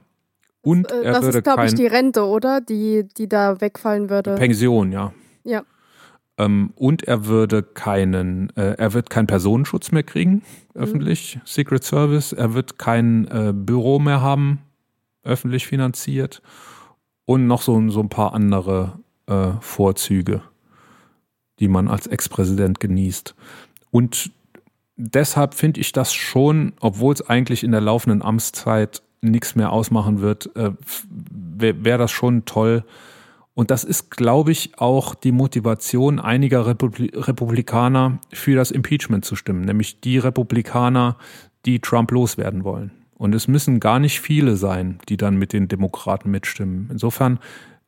Und das, äh, er das würde ist, glaube ich, die Rente, oder? Die, die da wegfallen würde. Pension, ja. Ja. Ähm, und er würde keinen, äh, er wird keinen Personenschutz mehr kriegen, mhm. öffentlich, Secret Service. Er wird kein äh, Büro mehr haben, öffentlich finanziert. Und noch so, so ein paar andere Vorzüge, die man als Ex-Präsident genießt. Und deshalb finde ich das schon, obwohl es eigentlich in der laufenden Amtszeit nichts mehr ausmachen wird, äh, wäre wär das schon toll. Und das ist, glaube ich, auch die Motivation einiger Republi Republikaner für das Impeachment zu stimmen, nämlich die Republikaner, die Trump loswerden wollen. Und es müssen gar nicht viele sein, die dann mit den Demokraten mitstimmen. Insofern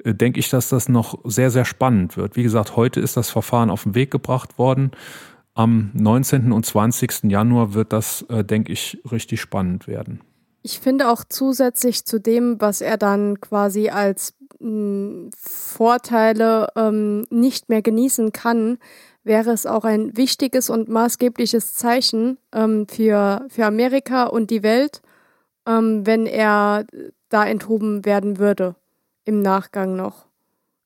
äh, denke ich, dass das noch sehr, sehr spannend wird. Wie gesagt, heute ist das Verfahren auf den Weg gebracht worden. Am 19. und 20. Januar wird das, äh, denke ich, richtig spannend werden. Ich finde auch zusätzlich zu dem, was er dann quasi als mh, hm, Vorteile ähm, nicht mehr genießen kann, wäre es auch ein wichtiges und maßgebliches Zeichen ähm, für, für Amerika und die Welt, ähm, wenn er da enthoben werden würde im Nachgang noch.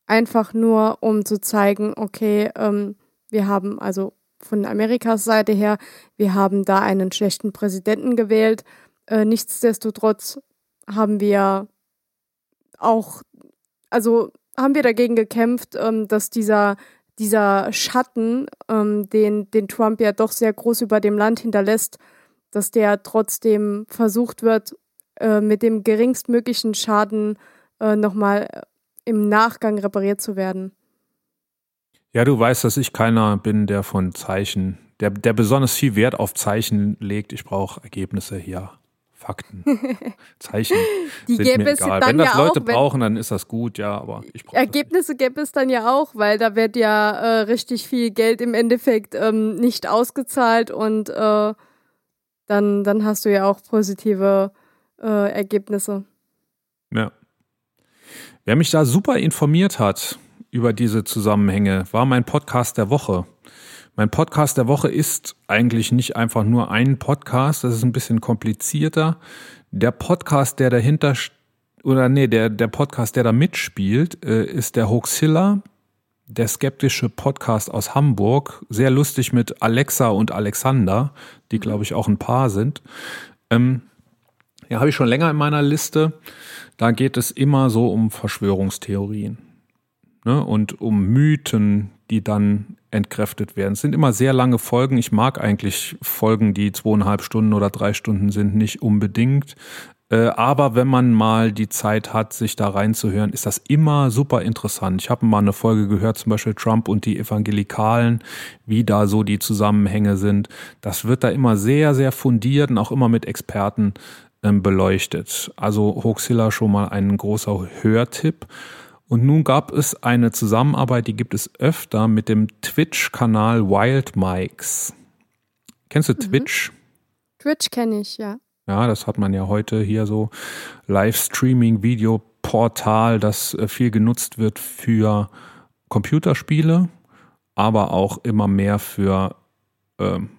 Einfach nur, um zu zeigen, okay, ähm, wir haben also von Amerikas Seite her, wir haben da einen schlechten Präsidenten gewählt. Äh, nichtsdestotrotz haben wir auch, also haben wir dagegen gekämpft, ähm, dass dieser, dieser Schatten, ähm, den, den Trump ja doch sehr groß über dem Land hinterlässt, dass der trotzdem versucht wird, äh, mit dem geringstmöglichen Schaden äh, nochmal im Nachgang repariert zu werden. Ja, du weißt, dass ich keiner bin, der von Zeichen, der, der besonders viel Wert auf Zeichen legt. Ich brauche Ergebnisse hier. Fakten, <laughs> Zeichen. Die sind gäbe mir es egal. dann Wenn das ja Leute auch, wenn- brauchen, dann ist das gut, ja, aber ich brauche Ergebnisse gäbe es dann ja auch, weil da wird ja äh, richtig viel Geld im Endeffekt ähm, nicht ausgezahlt und äh, dann, dann hast du ja auch positive äh, Ergebnisse. Ja. Wer mich da super informiert hat über diese Zusammenhänge, war mein Podcast der Woche. Mein Podcast der Woche ist eigentlich nicht einfach nur ein Podcast, das ist ein bisschen komplizierter. Der Podcast, der dahinter oder nee, der, der Podcast, der da mitspielt, äh, ist der Hoaxilla, der skeptische Podcast aus Hamburg. Sehr lustig mit Alexa und Alexander, die glaube ich auch ein Paar sind. Ähm, ja, habe ich schon länger in meiner Liste. Da geht es immer so um Verschwörungstheorien ne? und um Mythen, die dann entkräftet werden. Es sind immer sehr lange Folgen. Ich mag eigentlich Folgen, die zweieinhalb Stunden oder drei Stunden sind, nicht unbedingt. Äh, Aber wenn man mal die Zeit hat, sich da reinzuhören, ist das immer super interessant. Ich habe mal eine Folge gehört, zum Beispiel Trump und die Evangelikalen, wie da so die Zusammenhänge sind. Das wird da immer sehr, sehr fundiert und auch immer mit Experten ähm, beleuchtet. Also Hoaxilla schon mal ein großer Hörtipp. Und nun gab es eine Zusammenarbeit, die gibt es öfter mit dem Twitch-Kanal Wild Mikes. Kennst du Twitch? Twitch kenne ich, ja. Ja, das hat man ja heute hier so Livestreaming-Videoportal, das äh, viel genutzt wird für Computerspiele, aber auch immer mehr für ähm,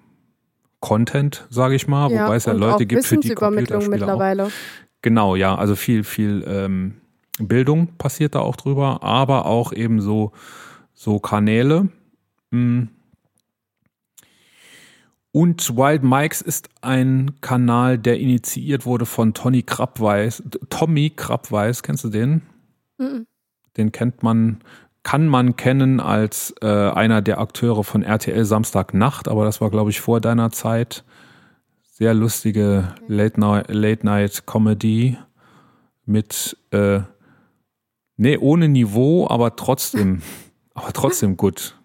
Content, sage ich mal, ja, wobei es ja Leute auch gibt für die Computerspiele auch. mittlerweile. Genau, ja, also viel, viel ähm, Bildung passiert da auch drüber, aber auch eben so, so Kanäle. Mm. Und Wild Mikes ist ein Kanal, der initiiert wurde von Tony Krabweis. Tommy Krabweis, kennst du den? Mhm. Den kennt man, kann man kennen als äh, einer der Akteure von RTL Samstagnacht, aber das war, glaube ich, vor deiner Zeit. Sehr lustige Late-Night Late Night Comedy mit, äh, nee, ohne Niveau, aber trotzdem, <laughs> aber trotzdem gut.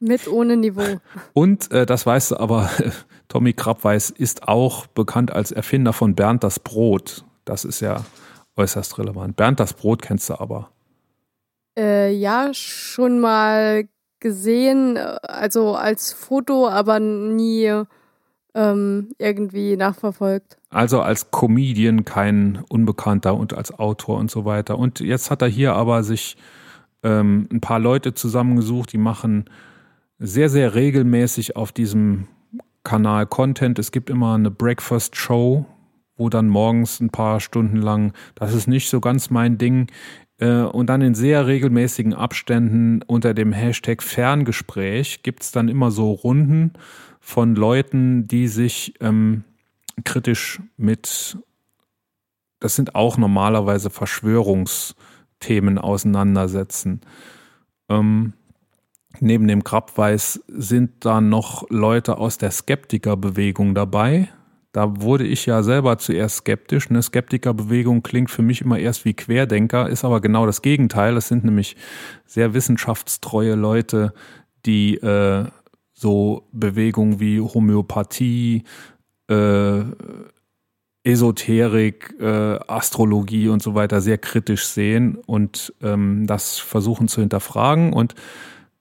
Mit ohne Niveau. Und äh, das weißt du aber, Tommy Krabweis ist auch bekannt als Erfinder von Bernd das Brot. Das ist ja äußerst relevant. Bernd das Brot kennst du aber. Äh, ja, schon mal gesehen, äh, also als Foto, aber nie ähm, irgendwie nachverfolgt. Also als Comedian kein Unbekannter und als Autor und so weiter. Und jetzt hat er hier aber sich ähm, ein paar Leute zusammengesucht, die machen sehr, sehr regelmäßig auf diesem Kanal Content. Es gibt immer eine Breakfast Show, wo dann morgens ein paar Stunden lang, das ist nicht so ganz mein Ding, äh, und dann in sehr regelmäßigen Abständen unter dem Hashtag Ferngespräch gibt es dann immer so Runden von Leuten, die sich ähm, kritisch mit, das sind auch normalerweise Verschwörungsthemen auseinandersetzen. Ähm, neben dem Krabweis sind da noch Leute aus der Skeptikerbewegung dabei. Da wurde ich ja selber zuerst skeptisch. Eine Skeptikerbewegung klingt für mich immer erst wie Querdenker, ist aber genau das Gegenteil. Es sind nämlich sehr wissenschaftstreue Leute, die äh, so Bewegungen wie Homöopathie, äh, Esoterik, äh, Astrologie und so weiter sehr kritisch sehen und ähm, das versuchen zu hinterfragen. Und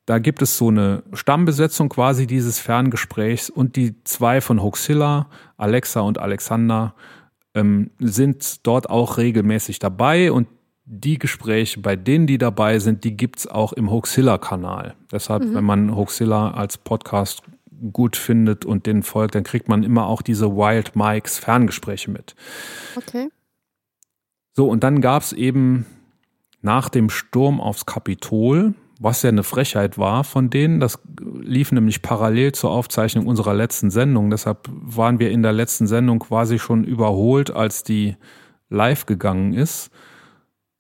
da gibt es so eine Stammbesetzung quasi dieses Ferngesprächs und die zwei von Hoaxilla, Alexa und Alexander, ähm, sind dort auch regelmäßig dabei und die Gespräche, bei denen die dabei sind, die gibt's auch im Hoaxilla-Kanal. Deshalb, wenn man Hoaxilla als Podcast gut findet und den folgt, dann kriegt man immer auch diese Wild Mikes Ferngespräche mit. Okay. So, und dann gab's eben nach dem Sturm aufs Kapitol, was ja eine Frechheit war von denen, das lief nämlich parallel zur Aufzeichnung unserer letzten Sendung. Deshalb waren wir in der letzten Sendung quasi schon überholt, als die live gegangen ist.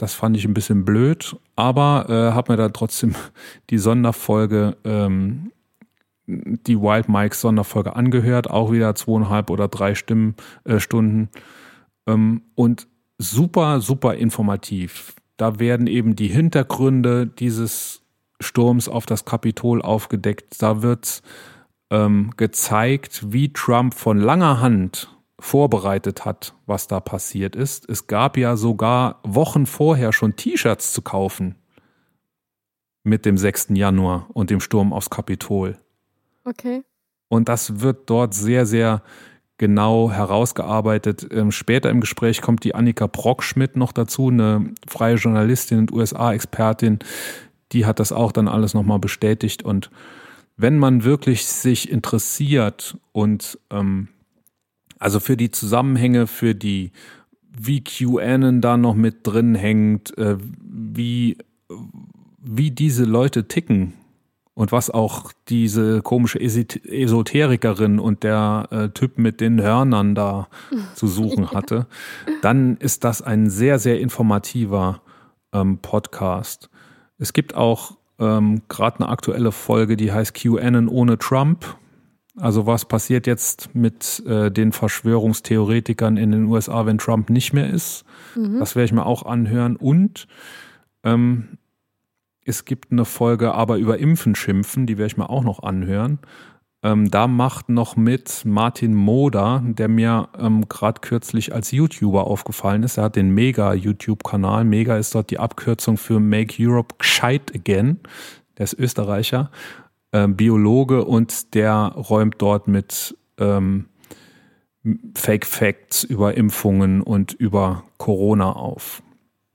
Das fand ich ein bisschen blöd, aber äh, habe mir da trotzdem <laughs> die Sonderfolge ähm, die Wild Mike Sonderfolge angehört, auch wieder zweieinhalb oder drei Stimmen, äh, Stunden. Ähm, und super, super informativ. Da werden eben die Hintergründe dieses Sturms auf das Kapitol aufgedeckt. Da wird ähm, gezeigt, wie Trump von langer Hand vorbereitet hat, was da passiert ist. Es gab ja sogar Wochen vorher schon T-Shirts zu kaufen mit dem 6. Januar und dem Sturm aufs Kapitol. Okay. Und das wird dort sehr, sehr genau herausgearbeitet. Ähm, später im Gespräch kommt die Annika Brockschmidt noch dazu, eine freie Journalistin und USA-Expertin. Die hat das auch dann alles nochmal bestätigt. Und wenn man wirklich sich interessiert und ähm, also für die Zusammenhänge, für die, wie QAnon da noch mit drin hängt, äh, wie, wie diese Leute ticken, und was auch diese komische Esoterikerin und der äh, Typ mit den Hörnern da <laughs> zu suchen hatte, dann ist das ein sehr, sehr informativer ähm, Podcast. Es gibt auch ähm, gerade eine aktuelle Folge, die heißt QAnon ohne Trump. Also was passiert jetzt mit äh, den Verschwörungstheoretikern in den USA, wenn Trump nicht mehr ist? Mhm. Das werde ich mir auch anhören. Und ähm, es gibt eine Folge aber über Impfen schimpfen, die werde ich mir auch noch anhören. Ähm, da macht noch mit Martin Moder, der mir ähm, gerade kürzlich als YouTuber aufgefallen ist. Er hat den Mega-YouTube-Kanal. Mega ist dort die Abkürzung für Make Europe Gescheit Again. Der ist Österreicher, äh, Biologe und der räumt dort mit ähm, Fake Facts über Impfungen und über Corona auf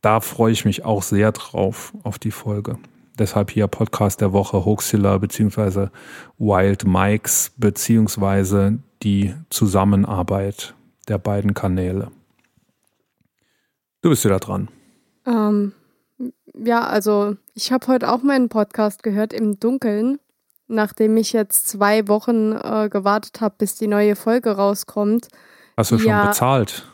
da freue ich mich auch sehr drauf, auf die Folge. Deshalb hier Podcast der Woche Hoaxilla beziehungsweise Wild Mikes beziehungsweise die Zusammenarbeit der beiden Kanäle. Du bist wieder dran. Ähm, ja, also ich habe heute auch meinen Podcast gehört im Dunkeln, nachdem ich jetzt zwei Wochen äh, gewartet habe, bis die neue Folge rauskommt. Hast du schon ja, bezahlt?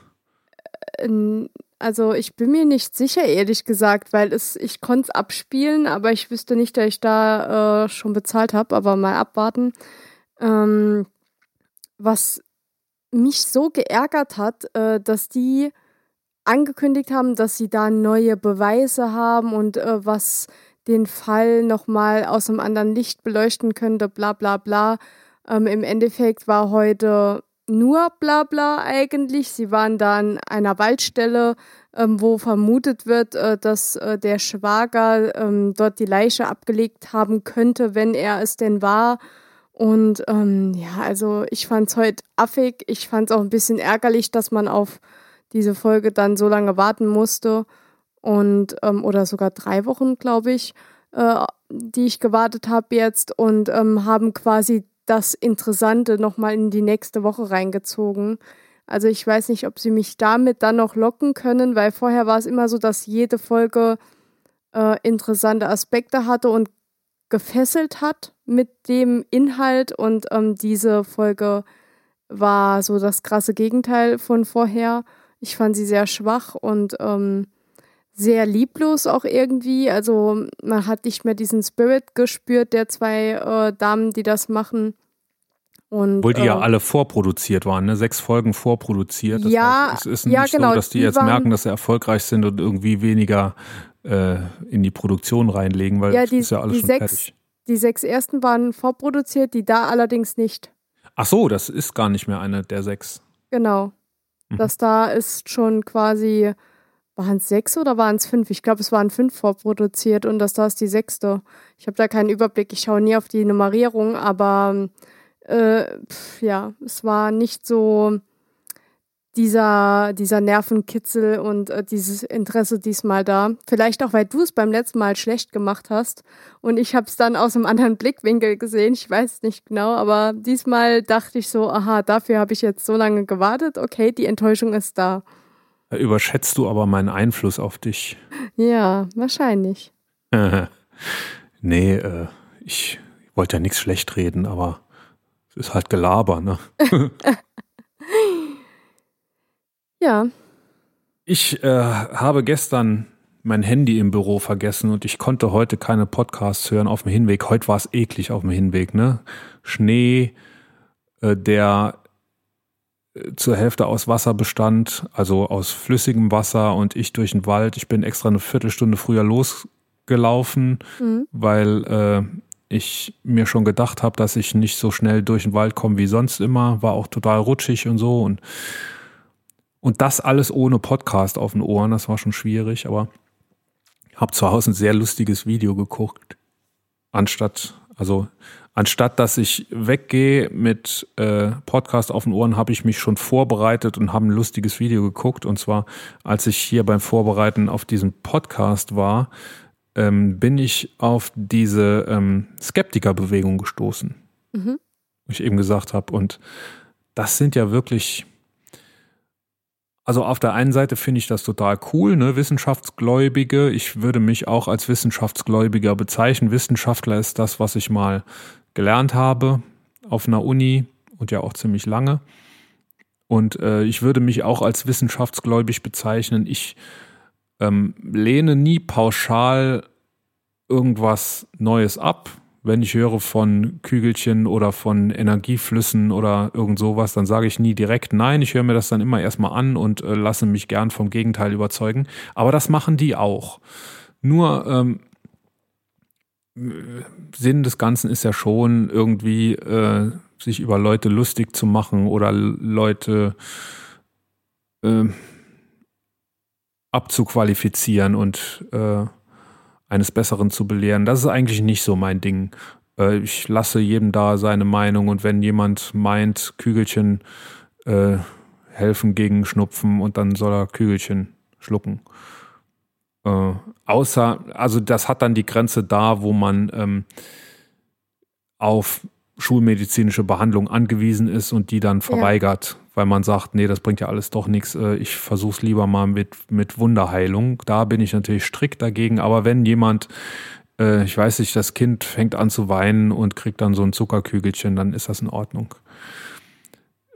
Äh, also ich bin mir nicht sicher, ehrlich gesagt, weil es, ich konnte es abspielen, aber ich wüsste nicht, dass ich da äh, schon bezahlt habe, aber mal abwarten. Ähm, was mich so geärgert hat, äh, dass die angekündigt haben, dass sie da neue Beweise haben und äh, was den Fall nochmal aus einem anderen Licht beleuchten könnte, bla bla bla. Ähm, Im Endeffekt war heute nur Blabla eigentlich. Sie waren da an einer Waldstelle, ähm, wo vermutet wird, äh, dass äh, der Schwager ähm, dort die Leiche abgelegt haben könnte, wenn er es denn war. Und ähm, ja, also ich fand es heute affig. Ich fand es auch ein bisschen ärgerlich, dass man auf diese Folge dann so lange warten musste. Und, ähm, oder sogar drei Wochen, glaube ich, äh, die ich gewartet habe jetzt und ähm, haben quasi das Interessante nochmal in die nächste Woche reingezogen. Also ich weiß nicht, ob sie mich damit dann noch locken können, weil vorher war es immer so, dass jede Folge äh, interessante Aspekte hatte und gefesselt hat mit dem Inhalt und ähm, diese Folge war so das krasse Gegenteil von vorher. Ich fand sie sehr schwach und ähm, sehr lieblos auch irgendwie. Also man hat nicht mehr diesen Spirit gespürt der zwei äh, Damen, die das machen. Und, Obwohl die äh, ja alle vorproduziert waren, ne? sechs Folgen vorproduziert. Das ja, heißt, es ist nicht ja, genau, so, dass die, die jetzt merken, dass sie erfolgreich sind und irgendwie weniger äh, in die Produktion reinlegen, weil ja, die, ist ja alles schon sechs, fertig. Die sechs ersten waren vorproduziert, die da allerdings nicht. Ach so, das ist gar nicht mehr eine der sechs. Genau. Mhm. Das da ist schon quasi, waren es sechs oder waren es fünf? Ich glaube, es waren fünf vorproduziert und das da ist die sechste. Ich habe da keinen Überblick, ich schaue nie auf die Nummerierung, aber äh, pf, ja, es war nicht so dieser, dieser Nervenkitzel und äh, dieses Interesse diesmal da. Vielleicht auch, weil du es beim letzten Mal schlecht gemacht hast und ich habe es dann aus einem anderen Blickwinkel gesehen. Ich weiß nicht genau, aber diesmal dachte ich so, aha, dafür habe ich jetzt so lange gewartet. Okay, die Enttäuschung ist da. Überschätzt du aber meinen Einfluss auf dich? Ja, wahrscheinlich. <laughs> nee, äh, ich wollte ja nichts schlecht reden, aber es ist halt Gelaber, ne? <laughs> ja. Ich äh, habe gestern mein Handy im Büro vergessen und ich konnte heute keine Podcasts hören auf dem Hinweg. Heute war es eklig auf dem Hinweg, ne? Schnee, äh, der zur Hälfte aus Wasser bestand, also aus flüssigem Wasser und ich durch den Wald. Ich bin extra eine Viertelstunde früher losgelaufen, mhm. weil äh, ich mir schon gedacht habe, dass ich nicht so schnell durch den Wald komme wie sonst immer. War auch total rutschig und so und und das alles ohne Podcast auf den Ohren, das war schon schwierig, aber habe zu Hause ein sehr lustiges Video geguckt. Anstatt, also anstatt dass ich weggehe mit äh, Podcast auf den Ohren, habe ich mich schon vorbereitet und habe ein lustiges Video geguckt. Und zwar, als ich hier beim Vorbereiten auf diesen Podcast war, ähm, bin ich auf diese ähm, Skeptikerbewegung gestoßen. Mhm. Ich eben gesagt habe. Und das sind ja wirklich also auf der einen Seite finde ich das total cool, ne, Wissenschaftsgläubige. Ich würde mich auch als Wissenschaftsgläubiger bezeichnen. Wissenschaftler ist das, was ich mal gelernt habe auf einer Uni und ja auch ziemlich lange. Und äh, ich würde mich auch als wissenschaftsgläubig bezeichnen. Ich ähm, lehne nie pauschal irgendwas Neues ab wenn ich höre von Kügelchen oder von Energieflüssen oder irgend sowas, dann sage ich nie direkt nein. Ich höre mir das dann immer erstmal an und äh, lasse mich gern vom Gegenteil überzeugen. Aber das machen die auch. Nur ähm, Sinn des Ganzen ist ja schon irgendwie äh, sich über Leute lustig zu machen oder Leute äh, abzuqualifizieren und äh, eines Besseren zu belehren. Das ist eigentlich nicht so mein Ding. Äh, ich lasse jedem da seine Meinung und wenn jemand meint, Kügelchen äh, helfen gegen Schnupfen und dann soll er Kügelchen schlucken. Äh, außer, also das hat dann die Grenze da, wo man ähm, auf schulmedizinische Behandlung angewiesen ist und die dann verweigert, ja. weil man sagt, nee, das bringt ja alles doch nichts. Äh, ich versuche es lieber mal mit, mit Wunderheilung. Da bin ich natürlich strikt dagegen. Aber wenn jemand, äh, ich weiß nicht, das Kind fängt an zu weinen und kriegt dann so ein Zuckerkügelchen, dann ist das in Ordnung.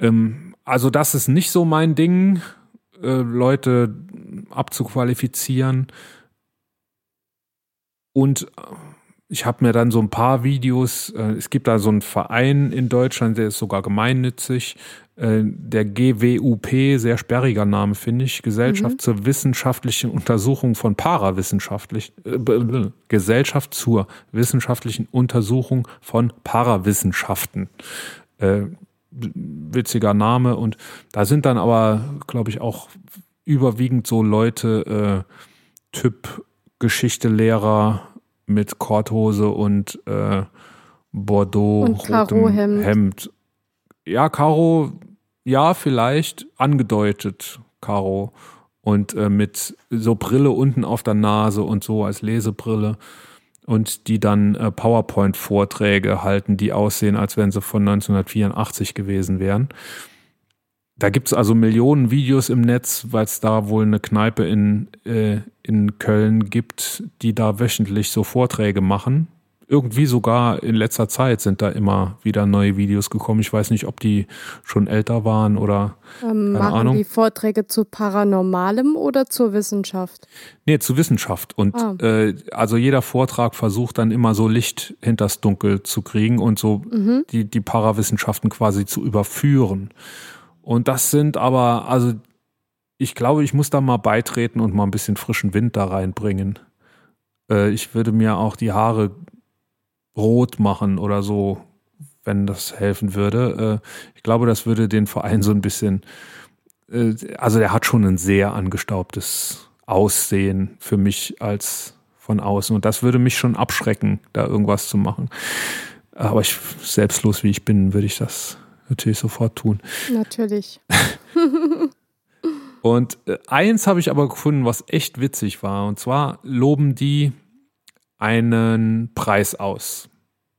Ähm, also das ist nicht so mein Ding, äh, Leute abzuqualifizieren. Und ich habe mir dann so ein paar Videos, äh, es gibt da so einen Verein in Deutschland, der ist sogar gemeinnützig, äh, der GWUP, sehr sperriger Name finde ich, Gesellschaft mhm. zur wissenschaftlichen Untersuchung von parawissenschaftlich, äh, Gesellschaft zur wissenschaftlichen Untersuchung von Parawissenschaften. Witziger Name und da sind dann aber, glaube ich, auch überwiegend so Leute, äh, Typ Geschichtelehrer, mit Korthose und äh, Bordeaux und Karo Hemd. Hemd. Ja, Karo, ja, vielleicht angedeutet, Karo. Und äh, mit so Brille unten auf der Nase und so als Lesebrille. Und die dann äh, PowerPoint-Vorträge halten, die aussehen, als wenn sie von 1984 gewesen wären. Da gibt es also Millionen Videos im Netz, weil es da wohl eine Kneipe in, äh, in Köln gibt, die da wöchentlich so Vorträge machen. Irgendwie sogar in letzter Zeit sind da immer wieder neue Videos gekommen. Ich weiß nicht, ob die schon älter waren oder ähm, keine machen Ahnung. die Vorträge zu Paranormalem oder zur Wissenschaft? Nee, zu Wissenschaft. Und ah. äh, also jeder Vortrag versucht dann immer so Licht hinters Dunkel zu kriegen und so mhm. die, die Parawissenschaften quasi zu überführen. Und das sind aber, also ich glaube, ich muss da mal beitreten und mal ein bisschen frischen Wind da reinbringen. Äh, ich würde mir auch die Haare rot machen oder so, wenn das helfen würde. Äh, ich glaube, das würde den Verein so ein bisschen, äh, also der hat schon ein sehr angestaubtes Aussehen für mich als von außen. Und das würde mich schon abschrecken, da irgendwas zu machen. Aber ich, selbstlos wie ich bin, würde ich das natürlich sofort tun. Natürlich. <laughs> und äh, eins habe ich aber gefunden, was echt witzig war. Und zwar loben die einen Preis aus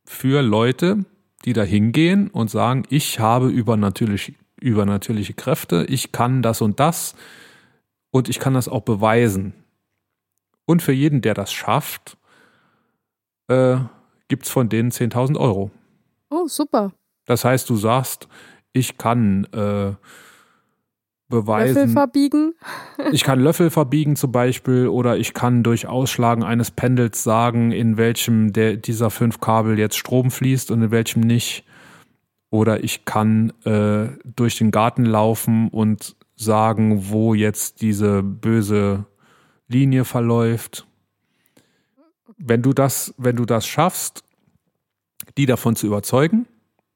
für Leute, die da hingehen und sagen, ich habe übernatürliche, übernatürliche Kräfte, ich kann das und das und ich kann das auch beweisen. Und für jeden, der das schafft, äh, gibt es von denen 10.000 Euro. Oh, super. Das heißt, du sagst, ich kann äh, beweisen. Löffel verbiegen. Ich kann Löffel verbiegen zum Beispiel oder ich kann durch Ausschlagen eines Pendels sagen, in welchem der, dieser fünf Kabel jetzt Strom fließt und in welchem nicht. Oder ich kann äh, durch den Garten laufen und sagen, wo jetzt diese böse Linie verläuft. Wenn du das, wenn du das schaffst, die davon zu überzeugen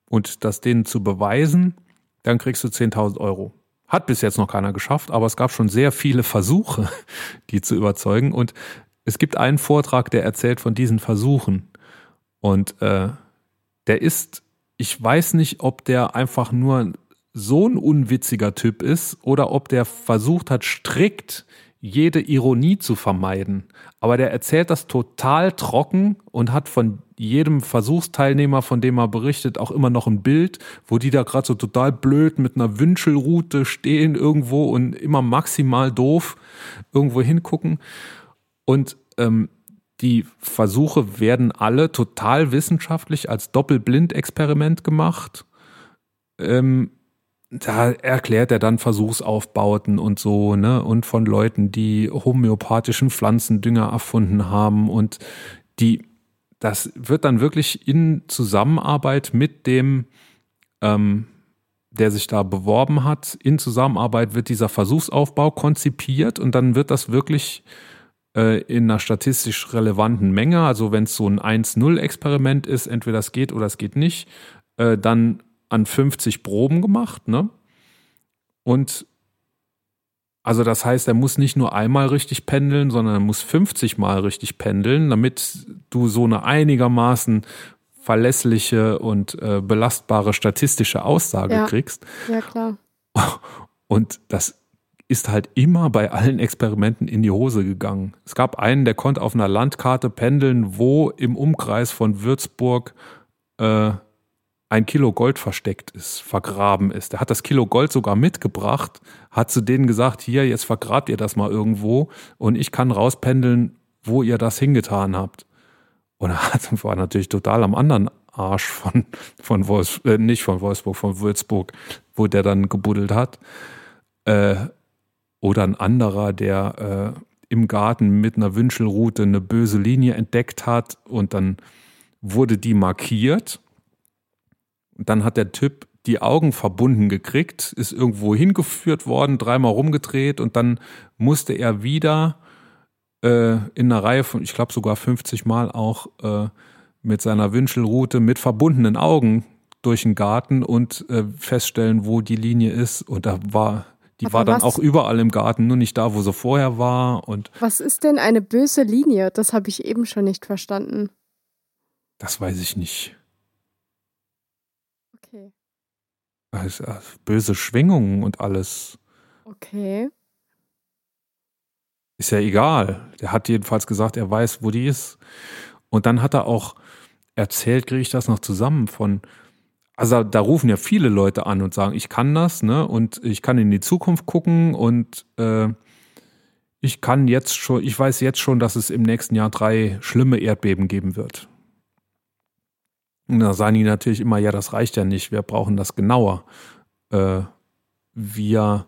und das denen zu beweisen, dann kriegst du 10.000 Euro. Hat bis jetzt noch keiner geschafft, aber es gab schon sehr viele Versuche, <laughs> die zu überzeugen. Und es gibt einen Vortrag, der erzählt von diesen Versuchen. Und äh, der ist, ich weiß nicht, ob der einfach nur so ein unwitziger Typ ist oder ob der versucht hat, strikt jede Ironie zu vermeiden. Aber der erzählt das total trocken und hat von jedem Versuchsteilnehmer, von dem er berichtet, auch immer noch ein Bild, wo die da gerade so total blöd mit einer Wünschelrute stehen irgendwo und immer maximal doof irgendwo hingucken. Und ähm, die Versuche werden alle total wissenschaftlich als Doppelblind-Experiment gemacht. Ähm, da erklärt er dann Versuchsaufbauten und so, ne, und von Leuten, die homöopathischen Pflanzendünger erfunden haben und die, das wird dann wirklich in Zusammenarbeit mit dem, ähm, der sich da beworben hat, in Zusammenarbeit wird dieser Versuchsaufbau konzipiert und dann wird das wirklich äh, in einer statistisch relevanten Menge, also wenn es so ein 1-0-Experiment ist, entweder es geht oder es geht nicht, äh, dann an 50 Proben gemacht, ne? Und also das heißt, er muss nicht nur einmal richtig pendeln, sondern er muss 50 Mal richtig pendeln, damit du so eine einigermaßen verlässliche und äh, belastbare statistische Aussage Ja. kriegst. Ja, klar. Und das ist halt immer bei allen Experimenten in die Hose gegangen. Es gab einen, der konnte auf einer Landkarte pendeln, wo im Umkreis von Würzburg äh, ein Kilo Gold versteckt ist, vergraben ist. Der hat das Kilo Gold sogar mitgebracht, hat zu denen gesagt, hier, jetzt vergrabt ihr das mal irgendwo und ich kann rauspendeln, wo ihr das hingetan habt. Und er <laughs> war natürlich total am anderen Arsch von, von Wolfs, äh, nicht von Wolfsburg, von Würzburg, wo der dann gebuddelt hat. Äh, oder ein anderer, der äh, im Garten mit einer Wünschelrute eine böse Linie entdeckt hat und dann wurde die markiert. Dann hat der Typ die Augen verbunden gekriegt, ist irgendwo hingeführt worden, dreimal rumgedreht und dann musste er wieder äh, in einer Reihe von, ich glaube sogar 50 Mal auch äh, mit seiner Wünschelrute mit verbundenen Augen durch den Garten und äh, feststellen, wo die Linie ist. Und da war, die Aber war dann auch überall im Garten, nur nicht da, wo sie vorher war. Und Was ist denn eine böse Linie? Das habe ich eben schon nicht verstanden. das weiß ich nicht. Okay. Böse Schwingungen und alles. Okay. Ist ja egal. Der hat jedenfalls gesagt, er weiß, wo die ist. Und dann hat er auch erzählt, kriege ich das noch zusammen von, also da rufen ja viele Leute an und sagen, ich kann das, ne? Und ich kann in die Zukunft gucken und äh, ich kann jetzt schon, ich weiß jetzt schon, dass es im nächsten Jahr drei schlimme Erdbeben geben wird. Und da sagen die natürlich immer, ja, das reicht ja nicht, wir brauchen das genauer. Äh, wir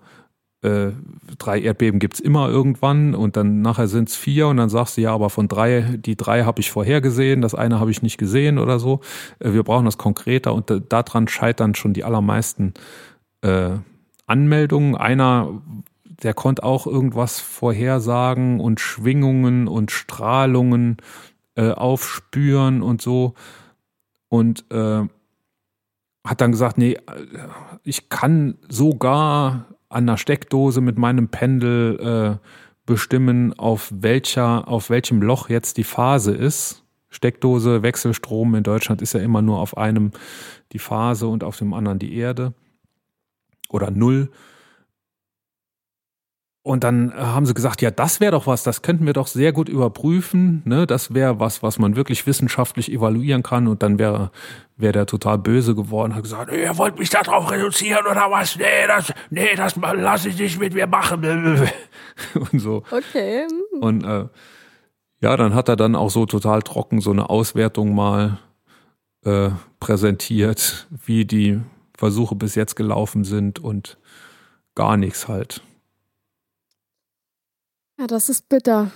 äh, drei Erdbeben gibt's immer irgendwann und dann nachher sind's vier und dann sagst du ja, aber von drei, die drei habe ich vorhergesehen, das eine habe ich nicht gesehen oder so. Äh, wir brauchen das konkreter und da- daran scheitern schon die allermeisten äh, Anmeldungen. Einer, der konnte auch irgendwas vorhersagen und Schwingungen und Strahlungen äh, aufspüren und so und äh, hat dann gesagt, nee, ich kann sogar an der Steckdose mit meinem Pendel äh, bestimmen, auf welcher, auf welchem Loch jetzt die Phase ist. Steckdose, Wechselstrom in Deutschland ist ja immer nur auf einem die Phase und auf dem anderen die Erde. Oder null. Und dann äh, haben sie gesagt, ja, das wäre doch was, das könnten wir doch sehr gut überprüfen. Ne? Das wäre was, was man wirklich wissenschaftlich evaluieren kann. Und dann wäre wär der total böse geworden, hat gesagt, ihr wollt mich darauf reduzieren oder was? Nee, das, nee, das lasse ich nicht mit mir machen. <laughs> Und so. Okay. hm. Und äh, ja, dann hat er dann auch so total trocken so eine Auswertung mal äh, präsentiert, wie die Versuche bis jetzt gelaufen sind und gar nichts halt. Ja, das ist bitter.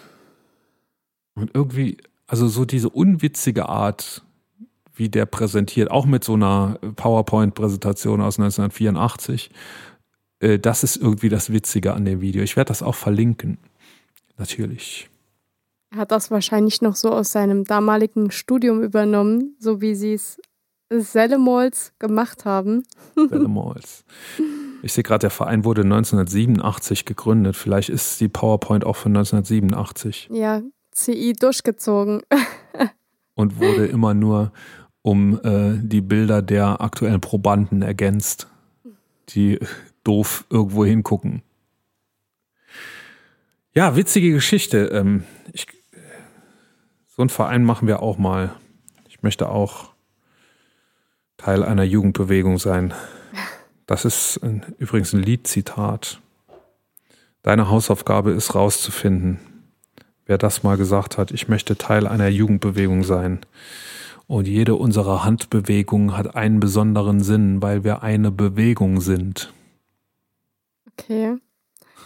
Und irgendwie, also so diese unwitzige Art, wie der präsentiert, auch mit so einer PowerPoint-Präsentation aus 1984, äh, das ist irgendwie das Witzige an dem Video. Ich werde das auch verlinken. Natürlich. Er hat das wahrscheinlich noch so aus seinem damaligen Studium übernommen, so wie sie es Sellemols gemacht haben. Sellemols. <laughs> Ich sehe gerade, der Verein wurde 1987 gegründet. Vielleicht ist die PowerPoint auch von 1987. Ja, CI durchgezogen. <laughs> Und wurde immer nur um äh, die Bilder der aktuellen Probanden ergänzt, die doof irgendwo hingucken. Ja, witzige Geschichte. Ähm, ich, so einen Verein machen wir auch mal. Ich möchte auch Teil einer Jugendbewegung sein. Das ist ein, übrigens ein Liedzitat. Deine Hausaufgabe ist rauszufinden, wer das mal gesagt hat. Ich möchte Teil einer Jugendbewegung sein. Und jede unserer Handbewegungen hat einen besonderen Sinn, weil wir eine Bewegung sind. Okay.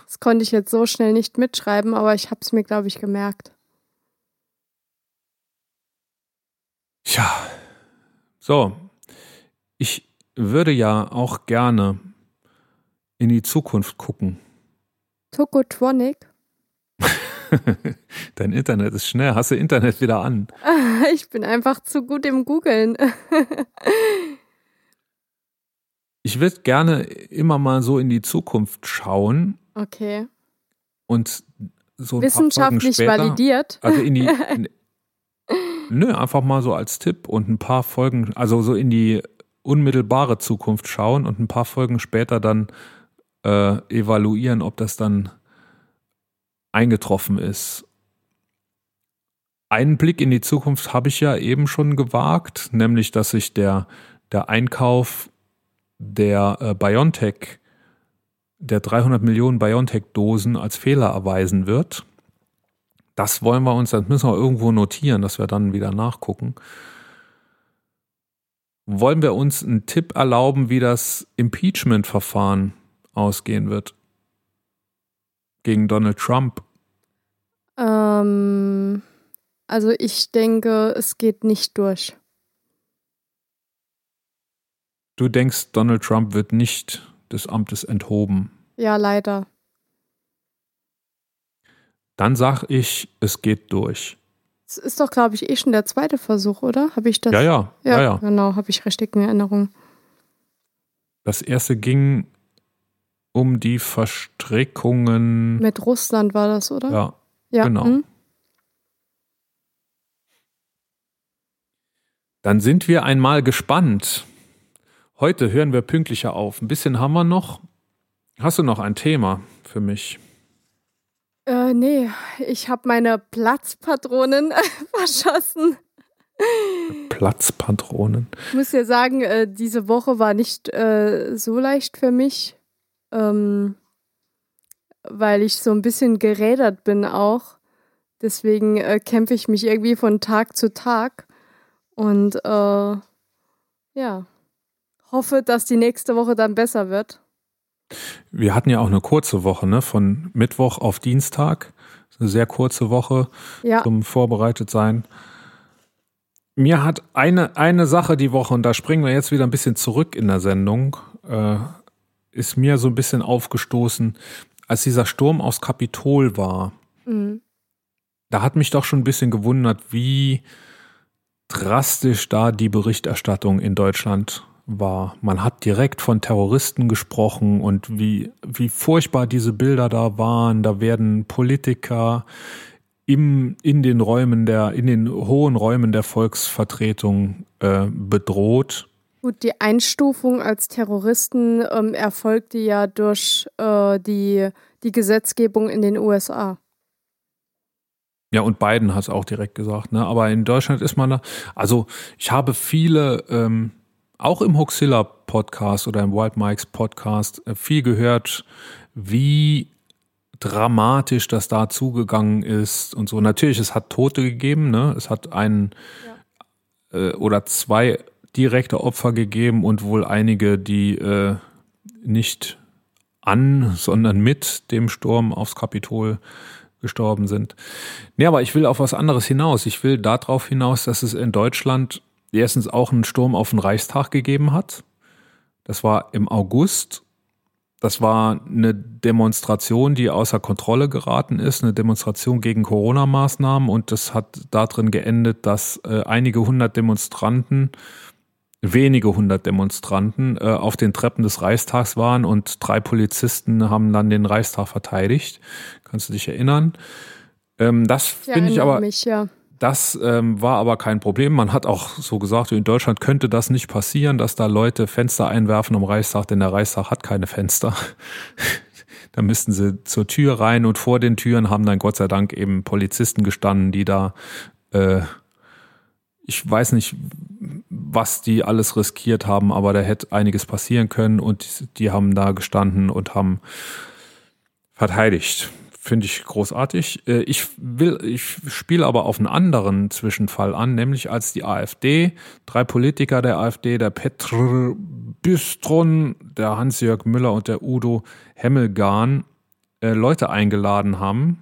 Das konnte ich jetzt so schnell nicht mitschreiben, aber ich habe es mir, glaube ich, gemerkt. Tja. So. Ich würde ja auch gerne in die Zukunft gucken. Tokotronic? <laughs> Dein Internet ist schnell. Hast du Internet wieder an? <laughs> Ich bin einfach zu gut im Googeln. <laughs> Ich würde gerne immer mal so in die Zukunft schauen. Okay. Und so ein Wissenschaftlich später, validiert. Also in die. In, nö, einfach mal so als Tipp und ein paar Folgen, also so in die unmittelbare Zukunft schauen und ein paar Folgen später dann äh, evaluieren, ob das dann eingetroffen ist. Einen Blick in die Zukunft habe ich ja eben schon gewagt, nämlich dass sich der, der Einkauf der äh, BioNTech, der 300 Millionen BioNTech-Dosen als Fehler erweisen wird. Das wollen wir uns, das müssen wir irgendwo notieren, dass wir dann wieder nachgucken. Wollen wir uns einen Tipp erlauben, wie das Impeachment-Verfahren ausgehen wird? Gegen Donald Trump? Ähm, also ich denke, es geht nicht durch. Du denkst, Donald Trump wird nicht des Amtes enthoben? Ja, leider. Dann sag ich, es geht durch. Es ist doch, glaube ich, eh schon der zweite Versuch, oder? Habe ich das? Ja, ja, ja, ja. Genau, habe ich richtig in Erinnerung. Das erste ging um die Verstrickungen. Mit Russland war das, oder? Ja, ja. genau. Hm? Dann sind wir einmal gespannt. Heute hören wir pünktlicher auf. Ein bisschen haben wir noch. Hast du noch ein Thema für mich? Äh, nee, ich habe meine Platzpatronen <laughs> verschossen. Platzpatronen. Ich muss ja sagen, äh, diese Woche war nicht äh, so leicht für mich, ähm, weil ich so ein bisschen gerädert bin auch. Deswegen äh, kämpfe ich mich irgendwie von Tag zu Tag und äh, ja, hoffe, dass die nächste Woche dann besser wird. Wir hatten ja auch eine kurze Woche, ne? Von Mittwoch auf Dienstag. Eine sehr kurze Woche Ja, zum Vorbereitetsein. Mir hat eine, eine Sache die Woche, und da springen wir jetzt wieder ein bisschen zurück in der Sendung, äh, ist mir so ein bisschen aufgestoßen, als dieser Sturm aufs Kapitol war. mhm. Da hat mich doch schon ein bisschen gewundert, wie drastisch da die Berichterstattung in Deutschland war. Man hat direkt von Terroristen gesprochen und wie, wie furchtbar diese Bilder da waren. Da werden Politiker im, in den Räumen der, in den hohen Räumen der Volksvertretung äh, bedroht. Gut, die Einstufung als Terroristen ähm, erfolgte ja durch äh, die, die Gesetzgebung in den USA. Ja, und Biden hat es auch direkt gesagt, ne? Aber in Deutschland ist man da. Also ich habe viele, ähm, auch im Hoxilla Podcast oder im Wild Mikes Podcast, äh, viel gehört, wie dramatisch das da zugegangen ist und so. Natürlich, es hat Tote gegeben, ne? Es hat einen äh, oder zwei direkte Opfer gegeben und wohl einige, die äh, nicht an, sondern mit dem Sturm aufs Kapitol gestorben sind. Nee, aber ich will auf was anderes hinaus. Ich will darauf hinaus, dass es in Deutschland erstens auch einen Sturm auf den Reichstag gegeben hat. Das war im August. Das war eine Demonstration, die außer Kontrolle geraten ist, eine Demonstration gegen Corona-Maßnahmen und das hat darin geendet, dass äh, einige hundert Demonstranten wenige hundert Demonstranten äh, auf den Treppen des Reichstags waren und drei Polizisten haben dann den Reichstag verteidigt. Kannst du dich erinnern? Ähm, das finde ich aber. Mich, ja. Das ähm, war aber kein Problem. Man hat auch so gesagt, in Deutschland könnte das nicht passieren, dass da Leute Fenster einwerfen am Reichstag, denn der Reichstag hat keine Fenster. <laughs> da müssten sie zur Tür rein und vor den Türen haben dann Gott sei Dank eben Polizisten gestanden, die da äh, ich weiß nicht, was die alles riskiert haben, aber da hätte einiges passieren können und die haben da gestanden und haben verteidigt. Finde ich großartig. Äh, ich will, ich spiele aber auf einen anderen Zwischenfall an, nämlich als die AfD, drei Politiker der AfD, der Petr Bistron, der Hans-Jörg Müller und der Udo Hemmelgarn, äh, Leute eingeladen haben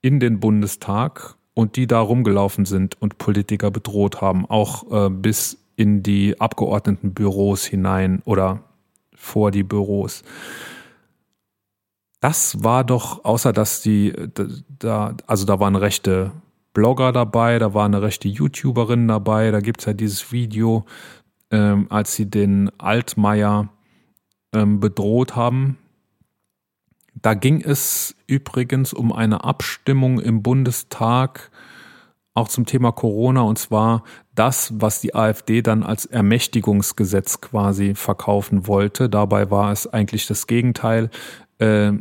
in den Bundestag und die da rumgelaufen sind und Politiker bedroht haben, auch äh, bis in die Abgeordnetenbüros hinein oder vor die Büros. Das war doch, außer dass die, da, also da waren rechte Blogger dabei, da war eine rechte YouTuberin dabei, da gibt's ja dieses Video, ähm, als sie den Altmaier ähm, bedroht haben, da ging es übrigens um eine Abstimmung im Bundestag auch zum Thema Corona und zwar das, was die AfD dann als Ermächtigungsgesetz quasi verkaufen wollte. Dabei war es eigentlich das Gegenteil. Äh,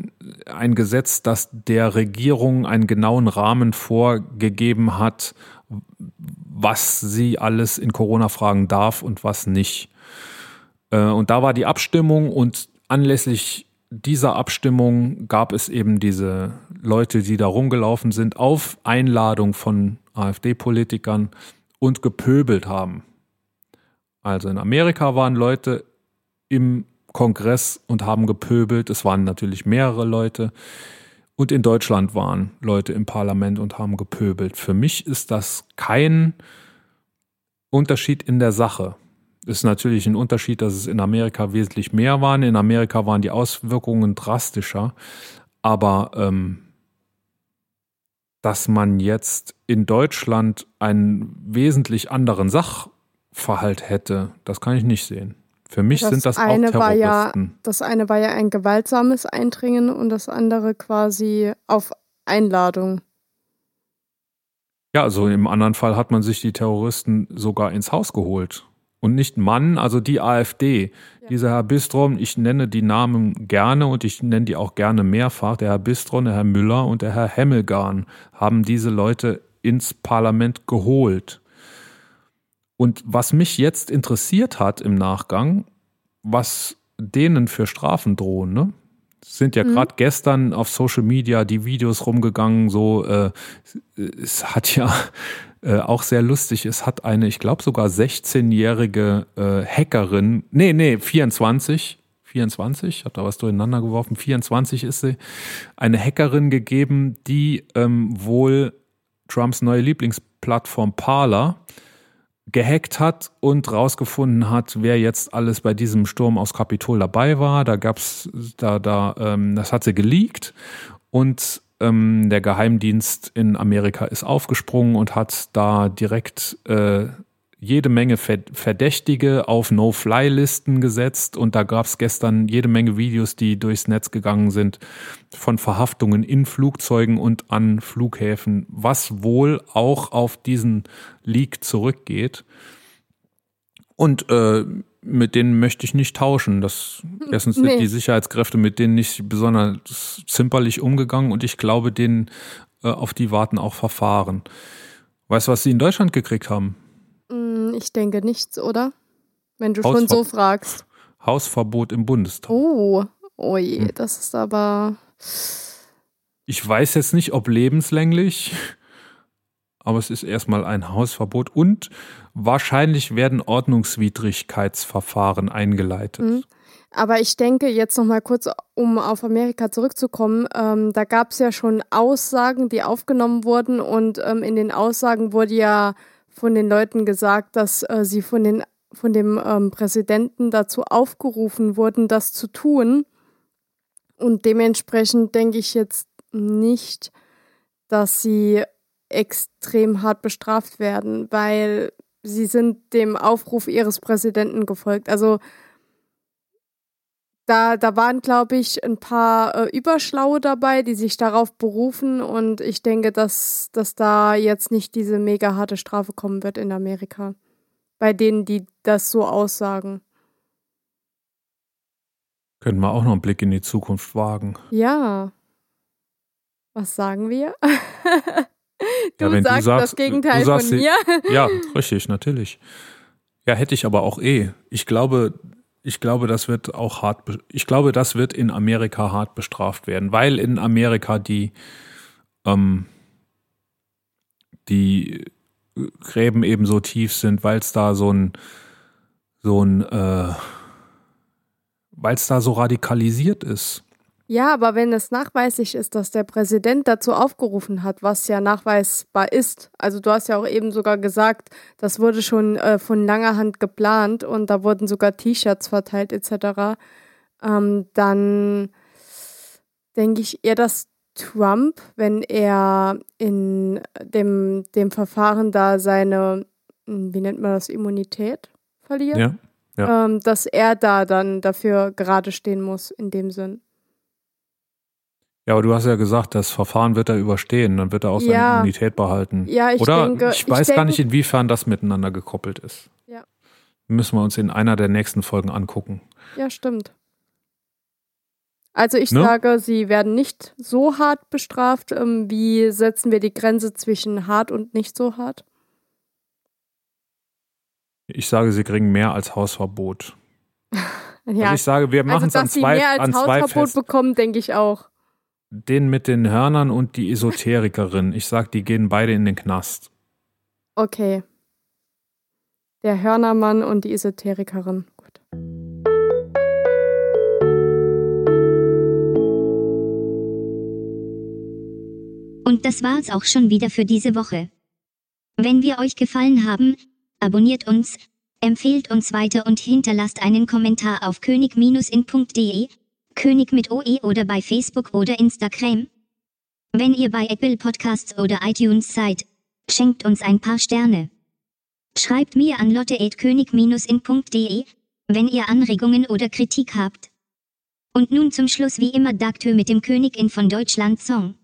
ein Gesetz, das der Regierung einen genauen Rahmen vorgegeben hat, was sie alles in Corona fragen darf und was nicht. Äh, und da war die Abstimmung und anlässlich dieser Abstimmung gab es eben diese Leute, die da rumgelaufen sind, auf Einladung von AfD-Politikern und gepöbelt haben. Also in Amerika waren Leute im Kongress und haben gepöbelt. Es waren natürlich mehrere Leute. Und in Deutschland waren Leute im Parlament und haben gepöbelt. Für mich ist das kein Unterschied in der Sache ist natürlich ein Unterschied, dass es in Amerika wesentlich mehr waren. In Amerika waren die Auswirkungen drastischer. Aber ähm, dass man jetzt in Deutschland einen wesentlich anderen Sachverhalt hätte, das kann ich nicht sehen. Für mich das sind das auch eine Terroristen. War ja, das eine war ja ein gewaltsames Eindringen und das andere quasi auf Einladung. Ja, also im anderen Fall hat man sich die Terroristen sogar ins Haus geholt und nicht Mann, also die AfD. Ja. Dieser Herr Bistrom, ich nenne die Namen gerne und ich nenne die auch gerne mehrfach. Der Herr Bistrom, der Herr Müller und der Herr Hemmelgarn haben diese Leute ins Parlament geholt. Und was mich jetzt interessiert hat im Nachgang, was denen für Strafen drohen, ne? sind ja mhm. gerade gestern auf Social Media die Videos rumgegangen, so äh, es hat ja äh, auch sehr lustig. Es hat eine, ich glaube sogar 16-jährige äh, Hackerin, nee, nee, 24, 24, hat da was durcheinander geworfen, 24 ist sie, eine Hackerin gegeben, die ähm, wohl Trumps neue Lieblingsplattform Parler gehackt hat und rausgefunden hat, wer jetzt alles bei diesem Sturm aus Kapitol dabei war. Da gab's, da, da, ähm, das hat sie geleakt und ähm, der Geheimdienst in Amerika ist aufgesprungen und hat da direkt äh, jede Menge Verdächtige auf No-Fly-Listen gesetzt und da gab es gestern jede Menge Videos, die durchs Netz gegangen sind von Verhaftungen in Flugzeugen und an Flughäfen, was wohl auch auf diesen Leak zurückgeht. Und äh, mit denen möchte ich nicht tauschen. Das erstens sind nee. die Sicherheitskräfte mit denen nicht besonders zimperlich umgegangen und ich glaube, denen äh, auf die warten auch Verfahren. Weißt du, was sie in Deutschland gekriegt haben? Mm, ich denke nichts, oder? Wenn du Hausver schon so fragst. Hausverbot im Bundestag. Oh, oh je, hm. das ist aber. Ich weiß jetzt nicht, ob lebenslänglich aber es ist erstmal ein Hausverbot und wahrscheinlich werden Ordnungswidrigkeitsverfahren eingeleitet. Mhm. Aber ich denke, jetzt noch mal kurz, um auf Amerika zurückzukommen, ähm, da gab es ja schon Aussagen, die aufgenommen wurden und ähm, in den Aussagen wurde ja von den Leuten gesagt, dass äh, sie von, den, von dem ähm, Präsidenten dazu aufgerufen wurden, das zu tun. Und dementsprechend denke ich jetzt nicht, dass sie extrem hart bestraft werden, weil sie sind dem Aufruf ihres Präsidenten gefolgt. Also da, da waren, glaube ich, ein paar äh, Überschlaue dabei, die sich darauf berufen und ich denke, dass, dass da jetzt nicht diese mega harte Strafe kommen wird in Amerika. Bei denen, die das so aussagen. Können wir auch noch einen Blick in die Zukunft wagen. Ja. Was sagen wir? <laughs> du, ja, sagst du sagst das Gegenteil von mir. ja, richtig, natürlich. Ja, hätte ich aber auch eh. Ich glaube, ich glaube, das wird auch hart, ich glaube, das wird in Amerika hart bestraft werden, weil in Amerika die, ähm, die Gräben eben so tief sind, weil es da so ein, so ein, äh, weil es da so radikalisiert ist. Ja, aber wenn es nachweislich ist, dass der Präsident dazu aufgerufen hat, was ja nachweisbar ist, also du hast ja auch eben sogar gesagt, das wurde schon äh, von langer Hand geplant und da wurden sogar T-Shirts verteilt etc., ähm, dann denke ich eher, dass Trump, wenn er in dem, dem Verfahren da seine, hm, wie nennt man das, Immunität verliert, ja, ja. Ähm, dass er da dann dafür gerade stehen muss in dem Sinn. Ja, aber du hast ja gesagt, das Verfahren wird er überstehen, dann wird er auch seine ja. Immunität behalten. Ja, ich Oder denke, ich weiß ich gar nicht, inwiefern das miteinander gekoppelt ist. Ja. Müssen wir uns in einer der nächsten Folgen angucken. Ja, stimmt. Also ich ne? sage, sie werden nicht so hart bestraft. Ähm, wie setzen wir die Grenze zwischen hart und nicht so hart? Ich sage, sie kriegen mehr als Hausverbot. <laughs> ja. Also ich sage, wir machen also, es an zwei, mehr als an zwei Hausverbot fest. bekommen, denke ich auch den mit den Hörnern und die Esoterikerin. Ich sag, die gehen beide in den Knast. Okay. Der Hörnermann und die Esoterikerin. Gut. Und das war's auch schon wieder für diese Woche. Wenn wir euch gefallen haben, abonniert uns, empfehlt uns weiter und hinterlasst einen Kommentar auf könig-in.de König mit OE oder bei Facebook oder Instagram? Wenn ihr bei Apple Podcasts oder iTunes seid, schenkt uns ein paar Sterne. Schreibt mir an lotte.könig-in.de, wenn ihr Anregungen oder Kritik habt. Und nun zum Schluss wie immer Daktür mit dem Königin von Deutschland Song.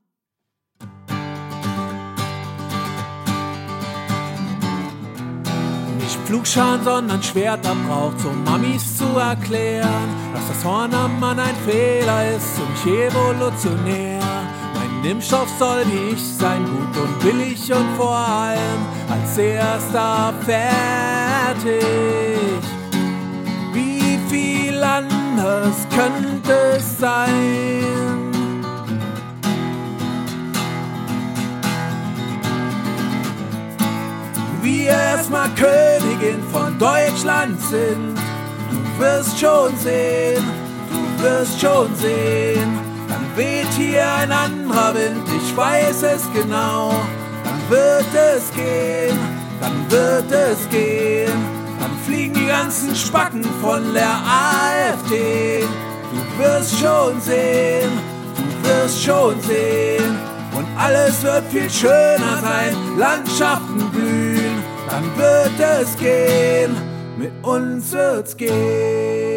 Flugscharen, sondern Schwerter braucht, um Mamis zu erklären, dass das Horn am Mann ein Fehler ist und nicht evolutionär. Mein Impfstoff soll ich sein, gut und billig und vor allem als erster fertig. Wie viel anders könnte es sein? Wir erstmal Königin von Deutschland sind. Du wirst schon sehen, du wirst schon sehen. Dann weht hier ein anderer Wind, ich weiß es genau. Dann wird es gehen, dann wird es gehen. Dann fliegen die ganzen Spacken von der AfD. Du wirst schon sehen, du wirst schon sehen. Und alles wird viel schöner sein, Landschaften blühen dann wird es gehen, mit uns wird's gehen.